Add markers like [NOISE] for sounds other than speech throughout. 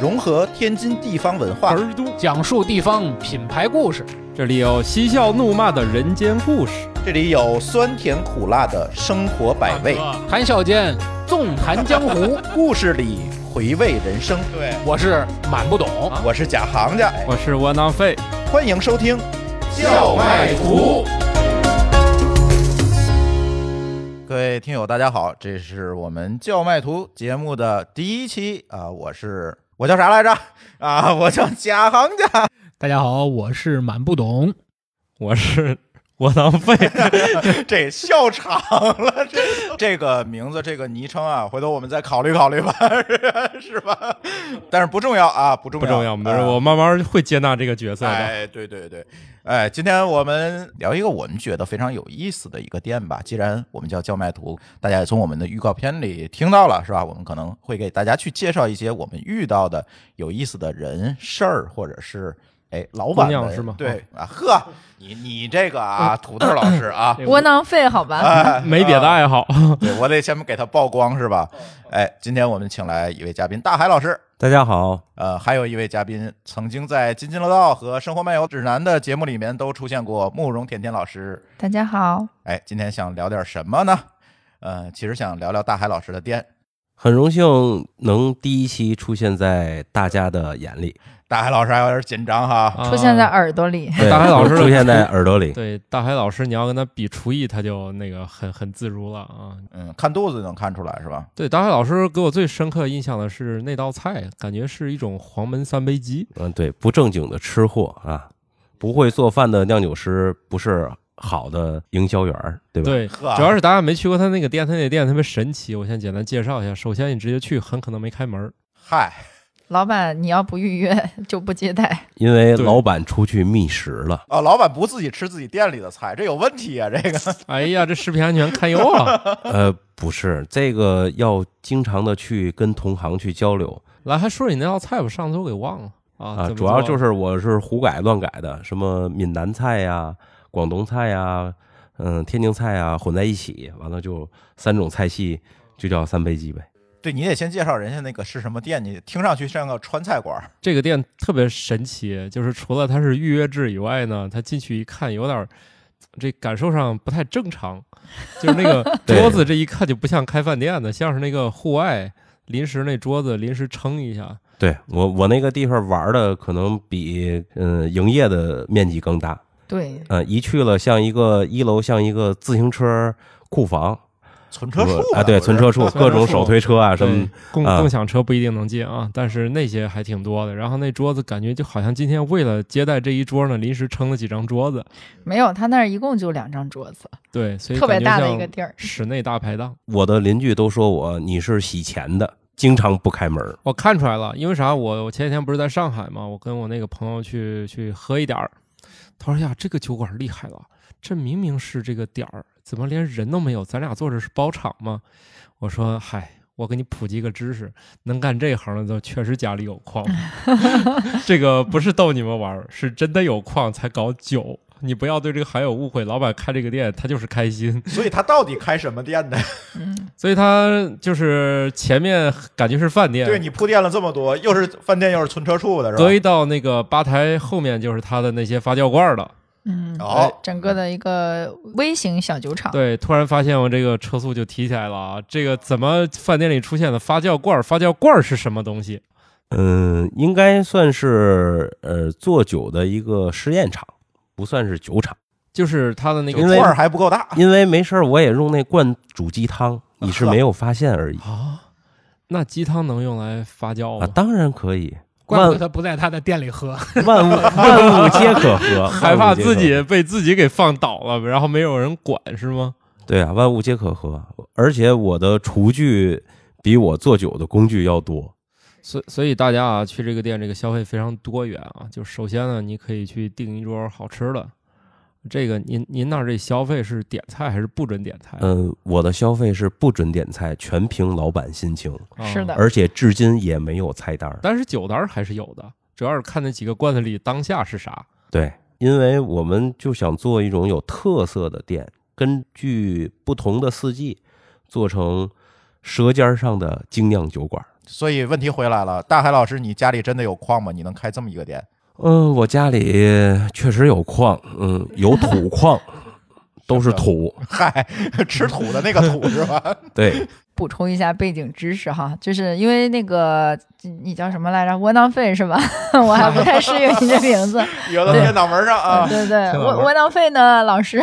融合天津地方文化，儿都讲述地方品牌故事。这里有嬉笑怒骂的人间故事，这里有酸甜苦辣的生活百味，谈笑间纵谈江湖，[LAUGHS] 故事里回味人生。对，我是满不懂，我是假行家，我是窝囊废。欢迎收听叫卖图。各位听友，大家好，这是我们叫卖图节目的第一期啊！我是我叫啥来着啊？我叫贾行家。大家好，我是满不懂，[LAUGHS] 我是窝囊废。[LAUGHS] 这笑场了，这这个名字，这个昵称啊，回头我们再考虑考虑吧，[LAUGHS] 是吧？但是不重要啊，不重要，不重要。我我慢慢会接纳这个角色的。哎，对对对。哎，今天我们聊一个我们觉得非常有意思的一个店吧。既然我们叫叫卖图，大家也从我们的预告片里听到了，是吧？我们可能会给大家去介绍一些我们遇到的有意思的人事儿，或者是哎老板是吗？对啊，呵，你你这个啊，土豆老师啊，窝囊废好吧？没别的爱好，对我得先给他曝光是吧？哎，今天我们请来一位嘉宾，大海老师。大家好，呃，还有一位嘉宾，曾经在《津津乐道》和《生活漫游指南》的节目里面都出现过，慕容甜甜老师。大家好，哎，今天想聊点什么呢？呃，其实想聊聊大海老师的店。很荣幸能第一期出现在大家的眼里。大海老师还有点紧张哈，出现在耳朵里。大海老师出现在耳朵里。对，大海老师，[LAUGHS] 你要跟他比厨艺，他就那个很很自如了啊。嗯，看肚子能看出来是吧？对，大海老师给我最深刻印象的是那道菜，感觉是一种黄焖三杯鸡。嗯，对，不正经的吃货啊，不会做饭的酿酒师，不是好的营销员，对吧？对，主要是大家没去过他那个店，他那店特别神奇。我先简单介绍一下，首先你直接去，很可能没开门。嗨。老板，你要不预约 [LAUGHS] 就不接待，因为老板出去觅食了。哦，老板不自己吃自己店里的菜，这有问题啊！这个，[LAUGHS] 哎呀，这食品安全堪忧啊！[LAUGHS] 呃，不是，这个要经常的去跟同行去交流。来，还说你那道菜吧，上次我给忘了啊。主要就是我是胡改乱改的，什么闽南菜呀、广东菜呀、嗯，天津菜呀混在一起，完了就三种菜系，就叫三杯鸡呗。对你得先介绍人家那个是什么店，你听上去像个川菜馆。[LAUGHS] 这个店特别神奇，就是除了它是预约制以外呢，它进去一看有点，这感受上不太正常，就是那个 [LAUGHS] 桌子这一看就不像开饭店的，像是那个户外临时那桌子临时撑一下。对我我那个地方玩的可能比嗯营业的面积更大。对，嗯，一去了像一个一楼像一个自行车库房。存车处啊，对，存车处，[LAUGHS] 各种手推车啊，什么共共享车不一定能进啊，但是那些还挺多的。然后那桌子感觉就好像今天为了接待这一桌呢，临时撑了几张桌子。没有，他那儿一共就两张桌子。对，所以特别大的一个地儿，室内大排档。我的邻居都说我你是洗钱的，经常不开门。我看出来了，因为啥？我我前几天不是在上海嘛，我跟我那个朋友去去喝一点儿。他说呀，这个酒馆厉害了，这明明是这个点儿。怎么连人都没有？咱俩坐着是包场吗？我说嗨，我给你普及个知识，能干这行的都确实家里有矿。[LAUGHS] [LAUGHS] 这个不是逗你们玩，是真的有矿才搞酒。你不要对这个还有误会。老板开这个店，他就是开心。所以他到底开什么店呢？[LAUGHS] 所以他就是前面感觉是饭店。对你铺垫了这么多，又是饭店又是存车处的，是吧？隔一道那个吧台后面就是他的那些发酵罐了。嗯，好，整个的一个微型小酒厂。对，突然发现我这个车速就提起来了啊！这个怎么饭店里出现的发酵罐？发酵罐是什么东西？嗯，应该算是呃做酒的一个试验场，不算是酒厂。就是它的那个罐还不够大，因为没事儿我也用那罐煮鸡汤，[LAUGHS] 你是没有发现而已啊。那鸡汤能用来发酵吗？当然可以。怪不得他不在他的店里喝，[LAUGHS] 万物 [LAUGHS] 万物皆可喝，害怕自己被自己给放倒了，然后没有人管是吗？对啊，万物皆可喝，而且我的厨具比我做酒的工具要多，所所以大家啊去这个店，这个消费非常多元啊。就首先呢，你可以去订一桌好吃的。这个您您那儿这消费是点菜还是不准点菜？嗯，我的消费是不准点菜，全凭老板心情。是的，而且至今也没有菜单，但是酒单还是有的，主要是看那几个罐子里当下是啥。对，因为我们就想做一种有特色的店，根据不同的四季做成舌尖上的精酿酒馆。所以问题回来了，大海老师，你家里真的有矿吗？你能开这么一个店？嗯，我家里确实有矿，嗯，有土矿，都是土。[LAUGHS] 嗨，吃土的那个土是吧？[LAUGHS] 对，补充一下背景知识哈，就是因为那个你叫什么来着？窝囊废是吧？[LAUGHS] 我还不太适应你这名字。有的贴脑门上啊。对对，窝窝囊废呢，老师，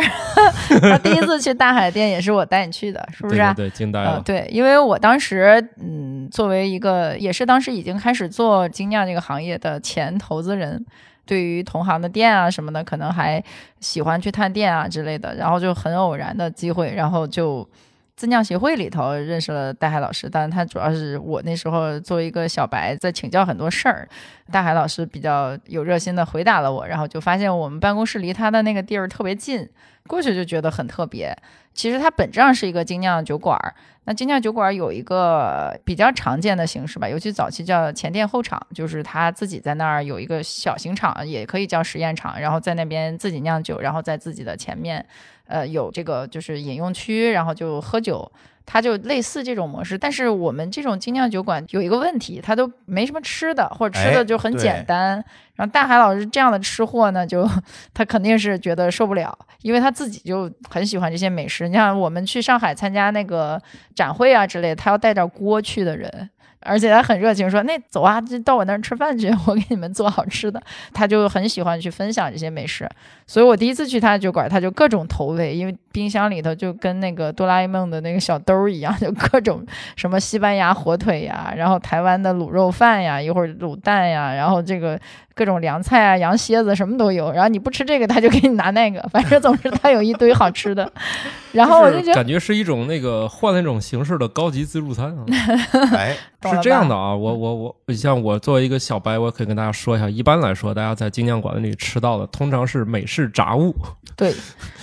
他第一次去大海店也是我带你去的，是不是？对，惊呆了。对，因为我当时嗯，作为一个也是当时已经开始做精酿这个行业的前投资人。对于同行的店啊什么的，可能还喜欢去探店啊之类的，然后就很偶然的机会，然后就自酿协会里头认识了大海老师。但他主要是我那时候作为一个小白，在请教很多事儿，大海老师比较有热心的回答了我，然后就发现我们办公室离他的那个地儿特别近，过去就觉得很特别。其实它本质上是一个精酿酒馆。那精酿酒馆有一个比较常见的形式吧，尤其早期叫前店后厂，就是他自己在那儿有一个小型厂，也可以叫实验厂，然后在那边自己酿酒，然后在自己的前面，呃，有这个就是饮用区，然后就喝酒。它就类似这种模式，但是我们这种精酿酒馆有一个问题，它都没什么吃的，或者吃的就很简单。然后大海老师这样的吃货呢，就他肯定是觉得受不了，因为他自己就很喜欢这些美食。你像我们去上海参加那个展会啊之类，他要带点锅去的人。而且他很热情，说：“那走啊，就到我那儿吃饭去，[LAUGHS] 我给你们做好吃的。”他就很喜欢去分享这些美食，所以我第一次去他的酒馆，他就各种投喂，因为冰箱里头就跟那个哆啦 A 梦的那个小兜一样，就各种什么西班牙火腿呀，然后台湾的卤肉饭呀，一会儿卤蛋呀，然后这个。各种凉菜啊，羊蝎子什么都有。然后你不吃这个，他就给你拿那个。反正总之他有一堆好吃的。[LAUGHS] 然后我就觉得感觉是一种那个换了一种形式的高级自助餐啊。[LAUGHS] 哎，[LAUGHS] 是这样的啊，我我我，像我作为一个小白，我可以跟大家说一下，一般来说，大家在精酿馆里吃到的通常是美式炸物。对，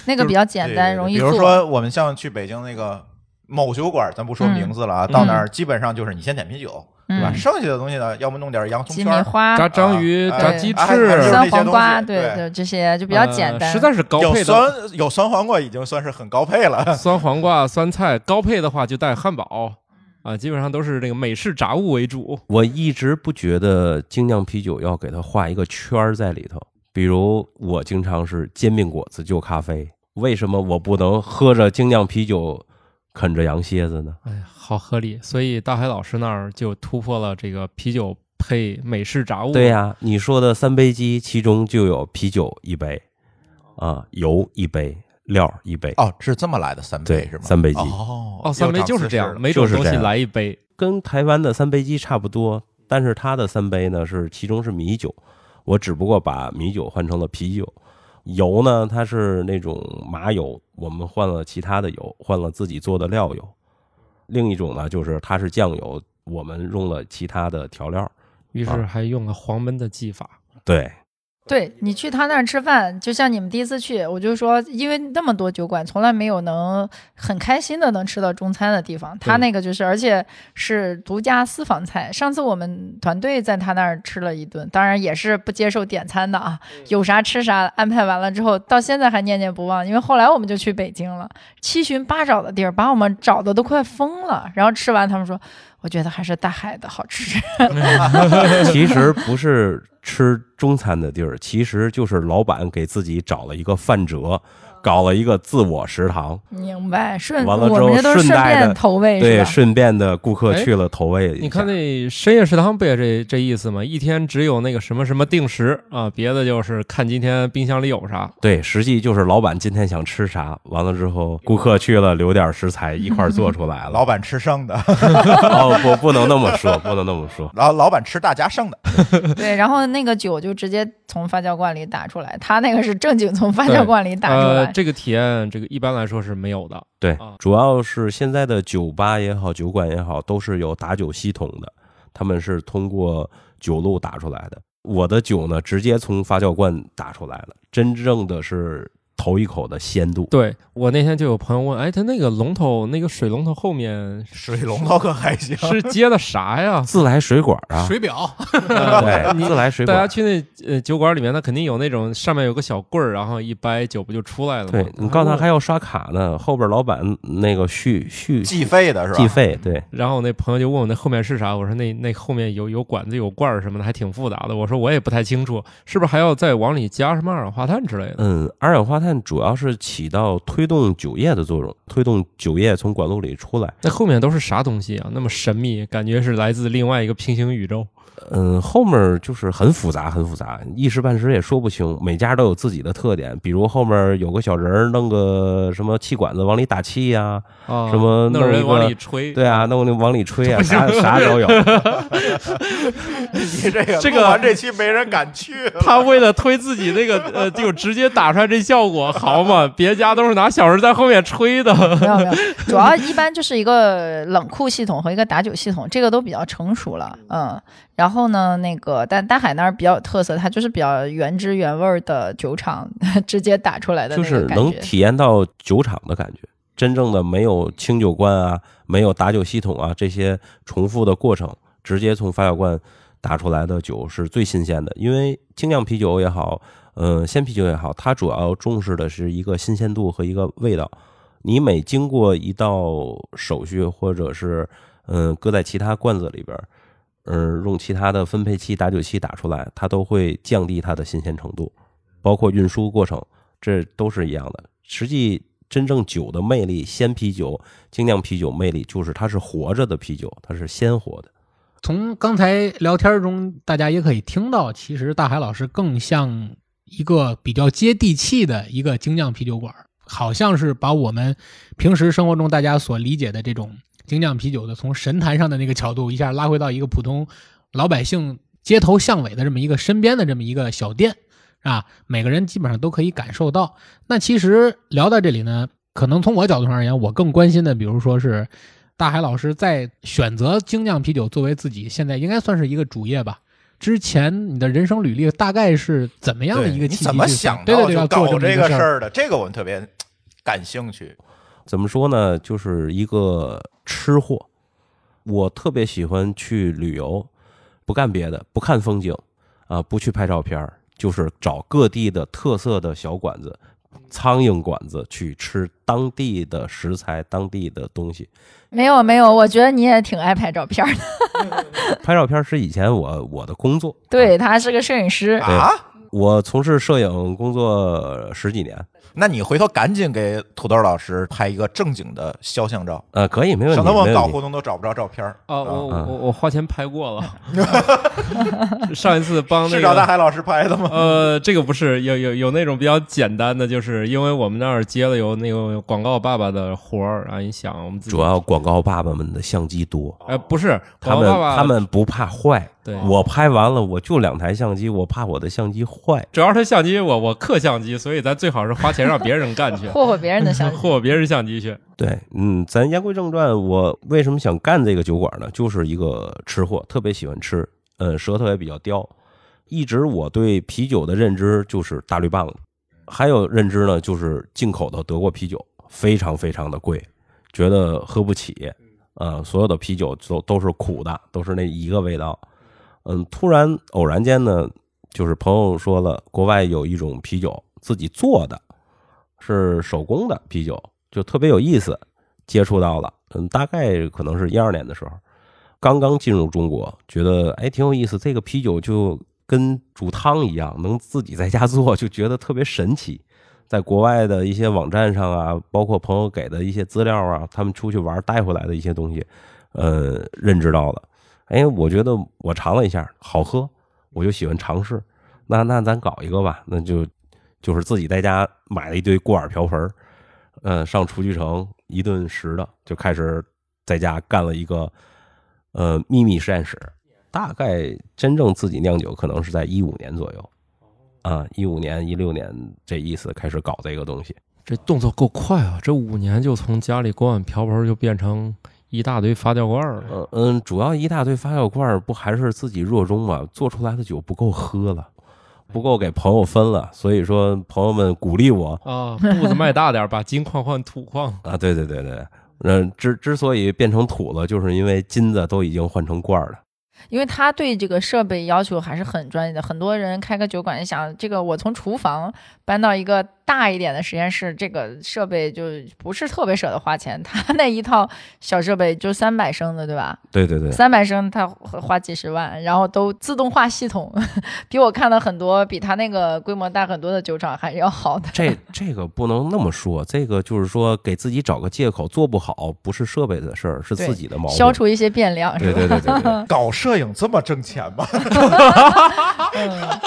那个比较简单，容易做。比如说我们像去北京那个某酒馆，咱不说名字了啊，到那儿基本上就是你先点啤酒。剩下的东西呢，要么弄点洋葱圈、炸章鱼、炸鸡翅、酸黄瓜，对对，这些就比较简单。实在是高配的，有酸有酸黄瓜已经算是很高配了。[LAUGHS] 酸黄瓜、酸菜高配的话就带汉堡啊，基本上都是这个美式炸物为主。我一直不觉得精酿啤酒要给它画一个圈儿在里头，比如我经常是煎饼果子就咖啡，为什么我不能喝着精酿啤酒？啃着羊蝎子呢，哎呀，好合理。所以大海老师那儿就突破了这个啤酒配美式炸物。对呀，你说的三杯鸡，其中就有啤酒一杯，啊，油一杯，料一杯。哦，是这么来的三杯是吗？三杯鸡。哦哦，三杯就是这样，每种东西来一杯，跟台湾的三杯鸡差不多。但是它的三杯呢，是其中是米酒，我只不过把米酒换成了啤酒。油呢，它是那种麻油，我们换了其他的油，换了自己做的料油。另一种呢，就是它是酱油，我们用了其他的调料，于是还用了黄焖的技法。对。对你去他那儿吃饭，就像你们第一次去，我就说，因为那么多酒馆，从来没有能很开心的能吃到中餐的地方。他那个就是，而且是独家私房菜。上次我们团队在他那儿吃了一顿，当然也是不接受点餐的啊，有啥吃啥。安排完了之后，到现在还念念不忘，因为后来我们就去北京了，七寻八找的地儿，把我们找的都快疯了。然后吃完，他们说。我觉得还是大海的好吃。[LAUGHS] 其实不是吃中餐的地儿，其实就是老板给自己找了一个饭辙。搞了一个自我食堂，明白？顺完了之后顺带的投喂，对，顺便的顾客去了投喂。你看那深夜食堂不也这这意思吗？一天只有那个什么什么定时啊，别的就是看今天冰箱里有啥。对，实际就是老板今天想吃啥，完了之后顾客去了留点食材一块做出来了。[LAUGHS] 老板吃剩的，哦不，不能那么说，不能那么说。[LAUGHS] 然后老板吃大家剩的。[LAUGHS] 对，然后那个酒就直接从发酵罐里打出来，他那个是正经从发酵罐里打出来。这个体验，这个一般来说是没有的。对，主要是现在的酒吧也好，酒馆也好，都是有打酒系统的，他们是通过酒路打出来的。我的酒呢，直接从发酵罐打出来了，真正的是头一口的鲜度。对我那天就有朋友问，哎，他那个龙头那个水龙头后面水龙头可还行，是接的啥呀？自来水管啊，水表，[LAUGHS] 自来水管。大家去那呃酒馆里面，它肯定有那种上面有个小棍儿，然后一掰酒不就出来了吗？对你告诉他还要刷卡呢，后边老板那个续续计费的是吧？计费，对，然后我那朋友就问我那后面是啥，我说那那后面有有管子有罐儿什么的，还挺复杂的。我说我也不太清楚，是不是还要再往里加什么二氧化碳之类的？嗯，二氧化碳主要是起到推动酒液的作用，推动酒液从管路里出来。那后面都是啥东西啊？那么神秘，感觉是来自另外一个平行宇宙。嗯，后面就是很复杂，很复杂，一时半时也说不清。每家都有自己的特点，比如后面有个小人儿，弄个什么气管子往里打气呀、啊，什么弄一个弄人往里吹？对啊，弄那往里吹啊，[LAUGHS] 啥啥都有。[LAUGHS] 你这个 [LAUGHS] 这个完这期没人敢去。他为了推自己那个呃，就直接打出来这效果好嘛？别家都是拿小人在后面吹的。没有没有，主要一般就是一个冷库系统和一个打酒系统，这个都比较成熟了，嗯。然后呢，那个但大海那儿比较有特色，它就是比较原汁原味儿的酒厂 [LAUGHS] 直接打出来的就是。能体验到酒厂的感觉，真正的没有清酒罐啊，没有打酒系统啊这些重复的过程，直接从发酵罐打出来的酒是最新鲜的。因为精酿啤酒也好，呃，鲜啤酒也好，它主要重视的是一个新鲜度和一个味道。你每经过一道手续，或者是嗯、呃搁在其他罐子里边嗯、用其他的分配器、打酒器打出来，它都会降低它的新鲜程度，包括运输过程。这都是一样的。实际真正酒的魅力，鲜啤酒、精酿啤酒魅力就是它是活着的啤酒，它是鲜活的。从刚才聊天中，大家也可以听到，其实大海老师更像一个比较接地气的一个精酿啤酒馆，好像是把我们平时生活中大家所理解的这种精酿啤酒的，从神坛上的那个角度，一下拉回到一个普通老百姓街头巷尾的这么一个身边的这么一个小店啊，每个人基本上都可以感受到。那其实聊到这里呢，可能从我角度上而言，我更关心的，比如说是大海老师在选择精酿啤酒作为自己现在应该算是一个主业吧。之前你的人生履历大概是怎么样的一个你怎么想对对对，到就要做这么搞这个事儿？的？这个我们特别感兴趣。怎么说呢？就是一个吃货。我特别喜欢去旅游，不干别的，不看风景啊，不去拍照片儿，就是找各地的特色的小馆子、苍蝇馆子去吃当地的食材、当地的东西。没有没有，我觉得你也挺爱拍照片儿的。[LAUGHS] 拍照片是以前我我的工作，对，他是个摄影师。啊，我从事摄影工作十几年，那你回头赶紧给土豆老师拍一个正经的肖像照，呃，可以，没问题，省得我没问题。搞活动都找不着照片儿。哦，我啊我我花钱拍过了，[LAUGHS] 上一次帮那个。是找大海老师拍的吗？呃，这个不是有有有那种比较简单的，就是因为我们那儿接了有那个广告爸爸的活儿啊，你想我们主要广告爸爸们的相机多，哎不是他们他们不怕坏。对我拍完了，我就两台相机，我怕我的相机坏。主要是相机我我刻相机，所以咱最好是花钱让别人干去，[LAUGHS] 霍霍别人的相机，[LAUGHS] 霍霍别人相机去。对，嗯，咱言归正传，我为什么想干这个酒馆呢？就是一个吃货，特别喜欢吃，呃，舌头也比较刁。一直我对啤酒的认知就是大绿棒子，还有认知呢就是进口的德国啤酒非常非常的贵，觉得喝不起。呃，所有的啤酒都都是苦的，都是那一个味道。嗯，突然偶然间呢，就是朋友说了，国外有一种啤酒自己做的，是手工的啤酒，就特别有意思。接触到了，嗯，大概可能是一二年的时候，刚刚进入中国，觉得哎挺有意思。这个啤酒就跟煮汤一样，能自己在家做，[LAUGHS] 就觉得特别神奇。在国外的一些网站上啊，包括朋友给的一些资料啊，他们出去玩带回来的一些东西，呃，认知到了。哎，我觉得我尝了一下，好喝，我就喜欢尝试。那那咱搞一个吧，那就就是自己在家买了一堆锅碗瓢盆儿，呃，上厨具城一顿拾的，就开始在家干了一个呃秘密实验室。大概真正自己酿酒，可能是在一五年左右，啊，一五年、一六年这意思开始搞这个东西。这动作够快啊！这五年就从家里锅碗瓢盆就变成一大堆发酵罐儿了。嗯嗯，主要一大堆发酵罐，不还是自己热衷嘛？做出来的酒不够喝了。不够给朋友分了，所以说朋友们鼓励我啊，步子迈大点儿，把金矿换土矿。[LAUGHS] 啊，对对对对，嗯，之之所以变成土了，就是因为金子都已经换成罐儿了。因为他对这个设备要求还是很专业的。很多人开个酒馆，想这个我从厨房搬到一个大一点的实验室，这个设备就不是特别舍得花钱。[LAUGHS] 他那一套小设备就三百升的，对吧？对对对，三百升他花几十万，然后都自动化系统，[LAUGHS] 比我看到很多比他那个规模大很多的酒厂还是要好的。这这个不能那么说，这个就是说给自己找个借口，做不好不是设备的事儿，是自己的毛病。消除一些变量，是吧？对对对对对，[LAUGHS] 搞摄影这么挣钱吗？嗯，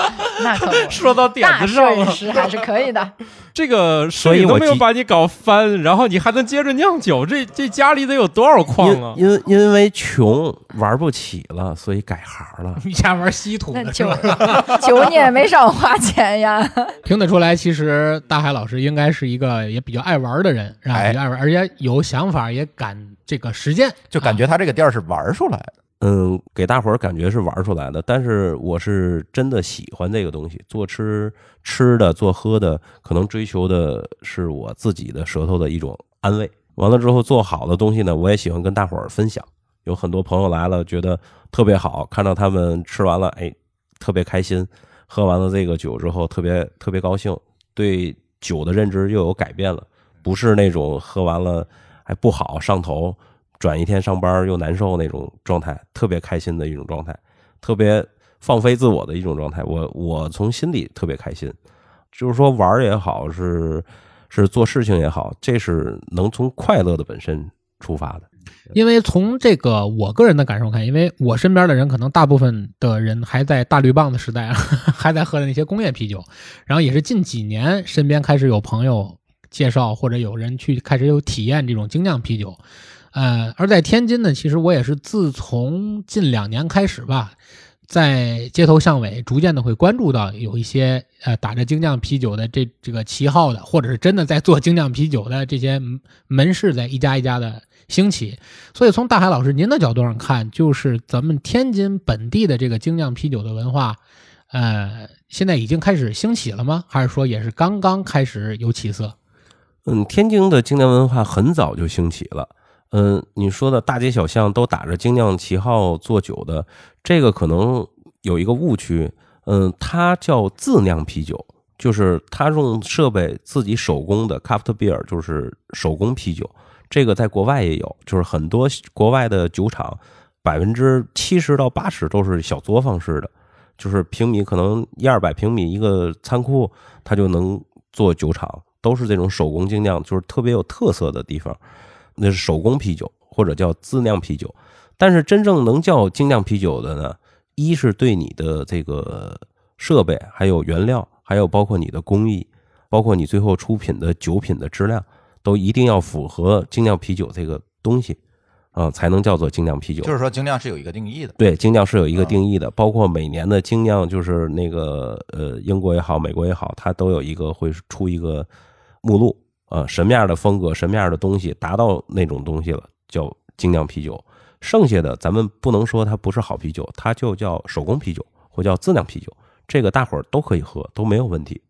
那可不。说到点子上了，摄影师还是可以的。这个所以水都我没有把你搞翻，然后你还能接着酿酒，这这家里得有多少矿啊？因因因为穷玩不起了，所以改行了。一家玩稀土那酒 [LAUGHS] 你也没少花钱呀。[LAUGHS] 听得出来，其实大海老师应该是一个也比较爱玩的人，是吧？哎比较爱玩，而且有想法，也敢这个实践，就感觉他这个店儿是玩出来的。嗯，给大伙儿感觉是玩出来的，但是我是真的喜欢这个东西，做吃吃的，做喝的，可能追求的是我自己的舌头的一种安慰。完了之后，做好的东西呢，我也喜欢跟大伙儿分享。有很多朋友来了，觉得特别好，看到他们吃完了，哎，特别开心，喝完了这个酒之后，特别特别高兴，对酒的认知又有改变了，不是那种喝完了还不好上头，转一天上班又难受那种状态，特别开心的一种状态，特别放飞自我的一种状态。我我从心里特别开心，就是说玩也好，是是做事情也好，这是能从快乐的本身出发的。因为从这个我个人的感受看，因为我身边的人可能大部分的人还在大绿棒的时代，[LAUGHS] 还在喝的那些工业啤酒，然后也是近几年身边开始有朋友介绍或者有人去开始有体验这种精酿啤酒，呃，而在天津呢，其实我也是自从近两年开始吧，在街头巷尾逐渐的会关注到有一些呃打着精酿啤酒的这这个旗号的，或者是真的在做精酿啤酒的这些门市在一家一家的兴起。所以从大海老师您的角度上看，就是咱们天津本地的这个精酿啤酒的文化，呃，现在已经开始兴起了吗？还是说也是刚刚开始有起色？嗯，天津的精酿文化很早就兴起了。嗯，你说的大街小巷都打着精酿旗号做酒的，这个可能有一个误区。嗯，它叫自酿啤酒，就是它用设备自己手工的 craft beer，就是手工啤酒。这个在国外也有，就是很多国外的酒厂，百分之七十到八十都是小作坊式的，就是平米可能一二百平米一个仓库，它就能做酒厂，都是这种手工精酿，就是特别有特色的地方。那是手工啤酒或者叫自酿啤酒，但是真正能叫精酿啤酒的呢，一是对你的这个设备，还有原料，还有包括你的工艺，包括你最后出品的酒品的质量，都一定要符合精酿啤酒这个东西啊，才能叫做精酿啤酒。就是说精酿是有一个定义的。对，精酿是有一个定义的，包括每年的精酿，就是那个呃，英国也好，美国也好，它都有一个会出一个目录啊、呃什么样的风格，什么样的东西达到那种东西了，叫精酿啤酒。剩下的咱们不能说它不是好啤酒，它就叫手工啤酒或叫自酿啤酒，这个大伙儿都可以喝，都没有问题。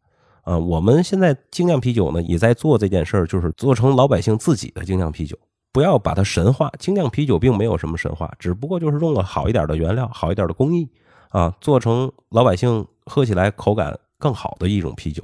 啊、我们现在精酿啤酒呢也在做这件事儿，就是做成老百姓自己的精酿啤酒。不要把它神化，精酿啤酒并没有什么神化，只不过就是用了好一点的原料、好一点的工艺啊，做成老百姓喝起来口感更好的一种啤酒。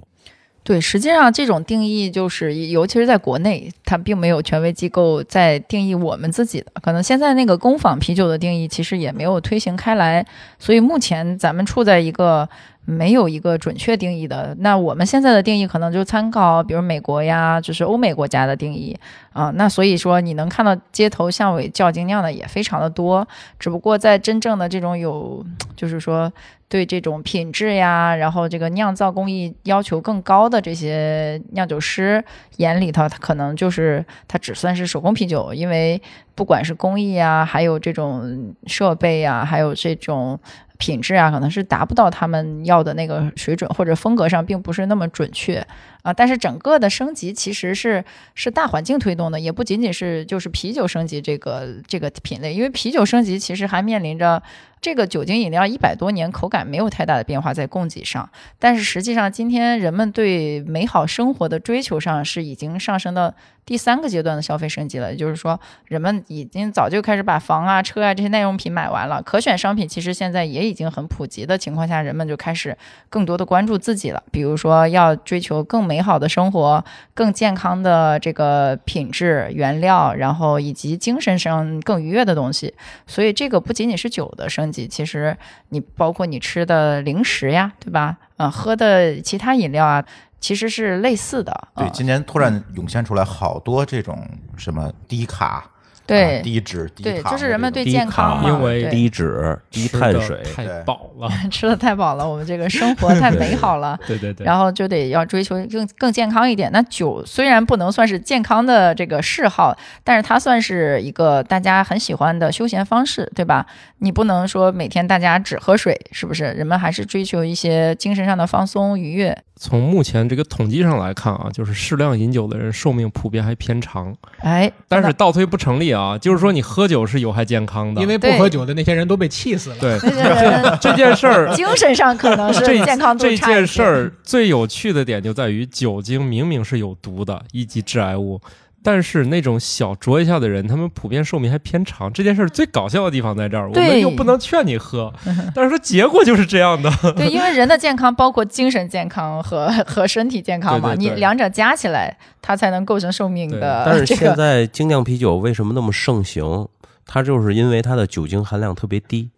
对，实际上这种定义就是，尤其是在国内，它并没有权威机构在定义我们自己的。可能现在那个工坊啤酒的定义其实也没有推行开来，所以目前咱们处在一个没有一个准确定义的。那我们现在的定义可能就参考，比如美国呀，就是欧美国家的定义啊。那所以说，你能看到街头巷尾叫精酿的也非常的多，只不过在真正的这种有，就是说。对这种品质呀，然后这个酿造工艺要求更高的这些酿酒师眼里头，它可能就是它只算是手工啤酒，因为不管是工艺啊，还有这种设备啊，还有这种品质啊，可能是达不到他们要的那个水准，或者风格上并不是那么准确。啊。但是整个的升级其实是是大环境推动的，也不仅仅是就是啤酒升级这个这个品类，因为啤酒升级其实还面临着。这个酒精饮料一百多年口感没有太大的变化在供给上，但是实际上今天人们对美好生活的追求上是已经上升到第三个阶段的消费升级了。也就是说，人们已经早就开始把房啊、车啊这些耐用品买完了，可选商品其实现在也已经很普及的情况下，人们就开始更多的关注自己了。比如说要追求更美好的生活、更健康的这个品质、原料，然后以及精神上更愉悦的东西。所以这个不仅仅是酒的升级。其实你包括你吃的零食呀，对吧？嗯，喝的其他饮料啊，其实是类似的。对，今年突然涌现出来好多这种什么低卡。对低脂低对，糖就是人们对低健康因为低脂、低碳水，太饱了。[LAUGHS] 吃的太饱了，我们这个生活太美好了。[LAUGHS] 对对对，然后就得要追求更更健康一点。那酒虽然不能算是健康的这个嗜好，但是它算是一个大家很喜欢的休闲方式，对吧？你不能说每天大家只喝水，是不是？人们还是追求一些精神上的放松愉悦。从目前这个统计上来看啊，就是适量饮酒的人寿命普遍还偏长，哎，但是倒推不成立啊，就是说你喝酒是有害健康的，因为不喝酒的那些人都被气死了。对 [LAUGHS] 这件事儿。精神上可能是这健康度这件事儿最有趣的点就在于，酒精明明是有毒的一级致癌物，但是那种小酌一下的人，他们普遍寿命还偏长。这件事儿最搞笑的地方在这儿，我们又不能劝你喝，[LAUGHS] 但是说结果就是这样的。[LAUGHS] 对，因为人的健康包括精神健康和 [LAUGHS] 和身体健康嘛，对对对你两者加起来，它才能构成寿命的但是现。在精酿啤酒为什么那么盛行？它就是因为它的酒精含量特别低，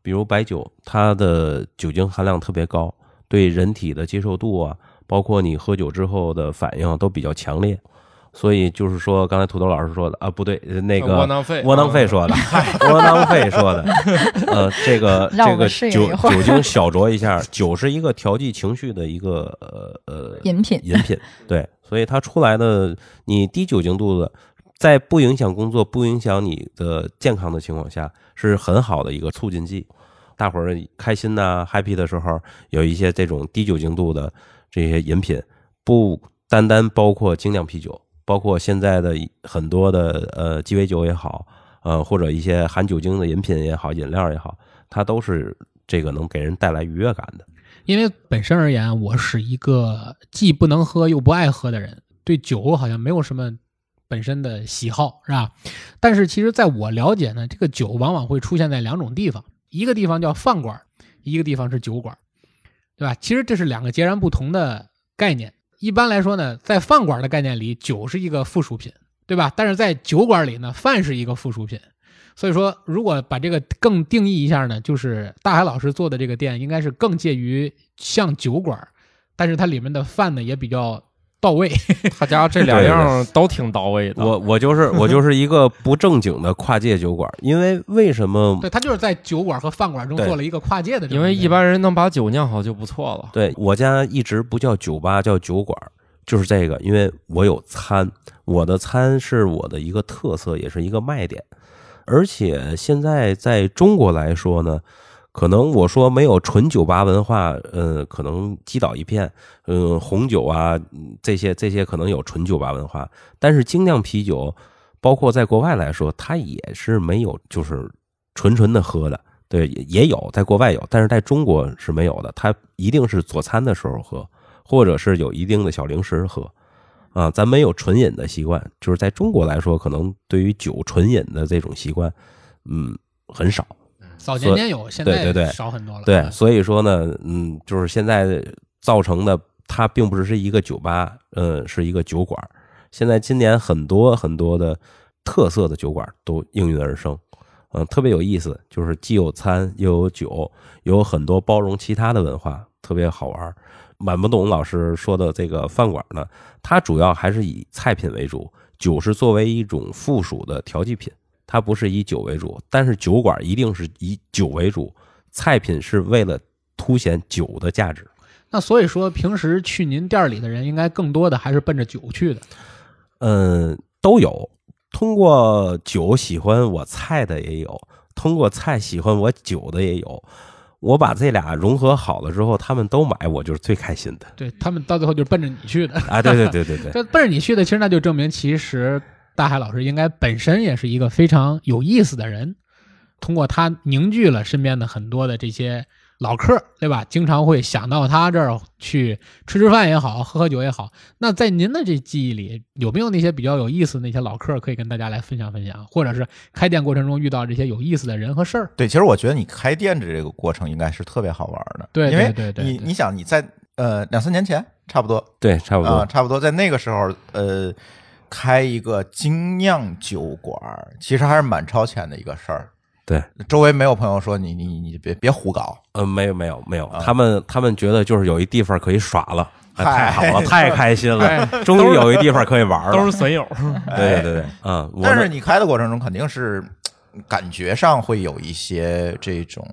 比如白酒，它的酒精含量特别高，对人体的接受度啊，包括你喝酒之后的反应都比较强烈。所以就是说，刚才土豆老师说的啊，不对，那个窝囊废，窝囊废说的，[LAUGHS] 窝囊废说的，[LAUGHS] 呃，这个这个酒酒精小酌一下，酒是一个调剂情绪的一个呃呃饮品，饮品，对，所以它出来的你低酒精度的，在不影响工作、不影响你的健康的情况下，是很好的一个促进剂。大伙儿开心呐、happy 的时候，有一些这种低酒精度的这些饮品，不单单包括精酿啤酒，包括现在的很多的呃鸡尾酒也好，呃或者一些含酒精的饮品也好、饮料也好，它都是这个能给人带来愉悦感的。因为本身而言，我是一个既不能喝又不爱喝的人，对酒好像没有什么本身的喜好，是吧？但是其实在我了解呢，这个酒往往会出现在两种地方，一个地方叫饭馆，一个地方是酒馆，对吧？其实这是两个截然不同的概念。一般来说呢，在饭馆的概念里，酒是一个附属品，对吧？但是在酒馆里呢，饭是一个附属品。所以说，如果把这个更定义一下呢，就是大海老师做的这个店，应该是更介于像酒馆，但是它里面的饭呢也比较到位。[LAUGHS] 他家这两样都挺到位的。我我就是我就是一个不正经的跨界酒馆，因为为什么？对，他就是在酒馆和饭馆中做了一个跨界的。因为一般人能把酒酿好就不错了。对我家一直不叫酒吧，叫酒馆，就是这个，因为我有餐，我的餐是我的一个特色，也是一个卖点。而且现在在中国来说呢，可能我说没有纯酒吧文化，呃，可能击倒一片，嗯，红酒啊这些这些可能有纯酒吧文化，但是精酿啤酒，包括在国外来说，它也是没有就是纯纯的喝的。对，也有，在国外有，但是在中国是没有的。它一定是佐餐的时候喝，或者是有一定的小零食喝。啊，咱没有纯饮的习惯，就是在中国来说，可能对于酒纯饮的这种习惯，嗯，很少。早年间有，现在对对对少很多了。对，所以说呢，嗯，就是现在造成的，它并不是一个酒吧，嗯，是一个酒馆。现在今年很多很多的特色的酒馆都应运而生，嗯、特别有意思，就是既有餐又有酒，有很多包容其他的文化，特别好玩。满不懂老师说的这个饭馆呢，它主要还是以菜品为主，酒是作为一种附属的调剂品，它不是以酒为主。但是酒馆一定是以酒为主，菜品是为了凸显酒的价值。那所以说，平时去您店里的人，应该更多的还是奔着酒去的。嗯，都有。通过酒喜欢我菜的也有，通过菜喜欢我酒的也有。我把这俩融合好了之后，他们都买，我就是最开心的对他们到最后就是奔着你去的。啊！对对对对对，这 [LAUGHS] 奔着你去的，其实那就证明，其实大海老师应该本身也是一个非常有意思的人。通过他凝聚了身边的很多的这些老客儿，对吧？经常会想到他这儿去吃吃饭也好，喝喝酒也好。那在您的这记忆里，有没有那些比较有意思的那些老客儿可以跟大家来分享分享？或者是开店过程中遇到这些有意思的人和事儿？对，其实我觉得你开店的这个过程应该是特别好玩的，对因为对对你你想你在呃两三年前差不多对，差不啊、多。差不多在那个时候呃开一个精酿酒馆儿，其实还是蛮超前的一个事儿。对，周围没有朋友说你你你别别胡搞，呃，没有没有没有，啊他们他们觉得就是有一地方可以耍了，哎太好了，[LAUGHS] 太开心哎了，终于有一地方可以玩了。都是损友。[LAUGHS] 对对对，嗯，但是你开的过程中肯定是感觉上会有一些这种。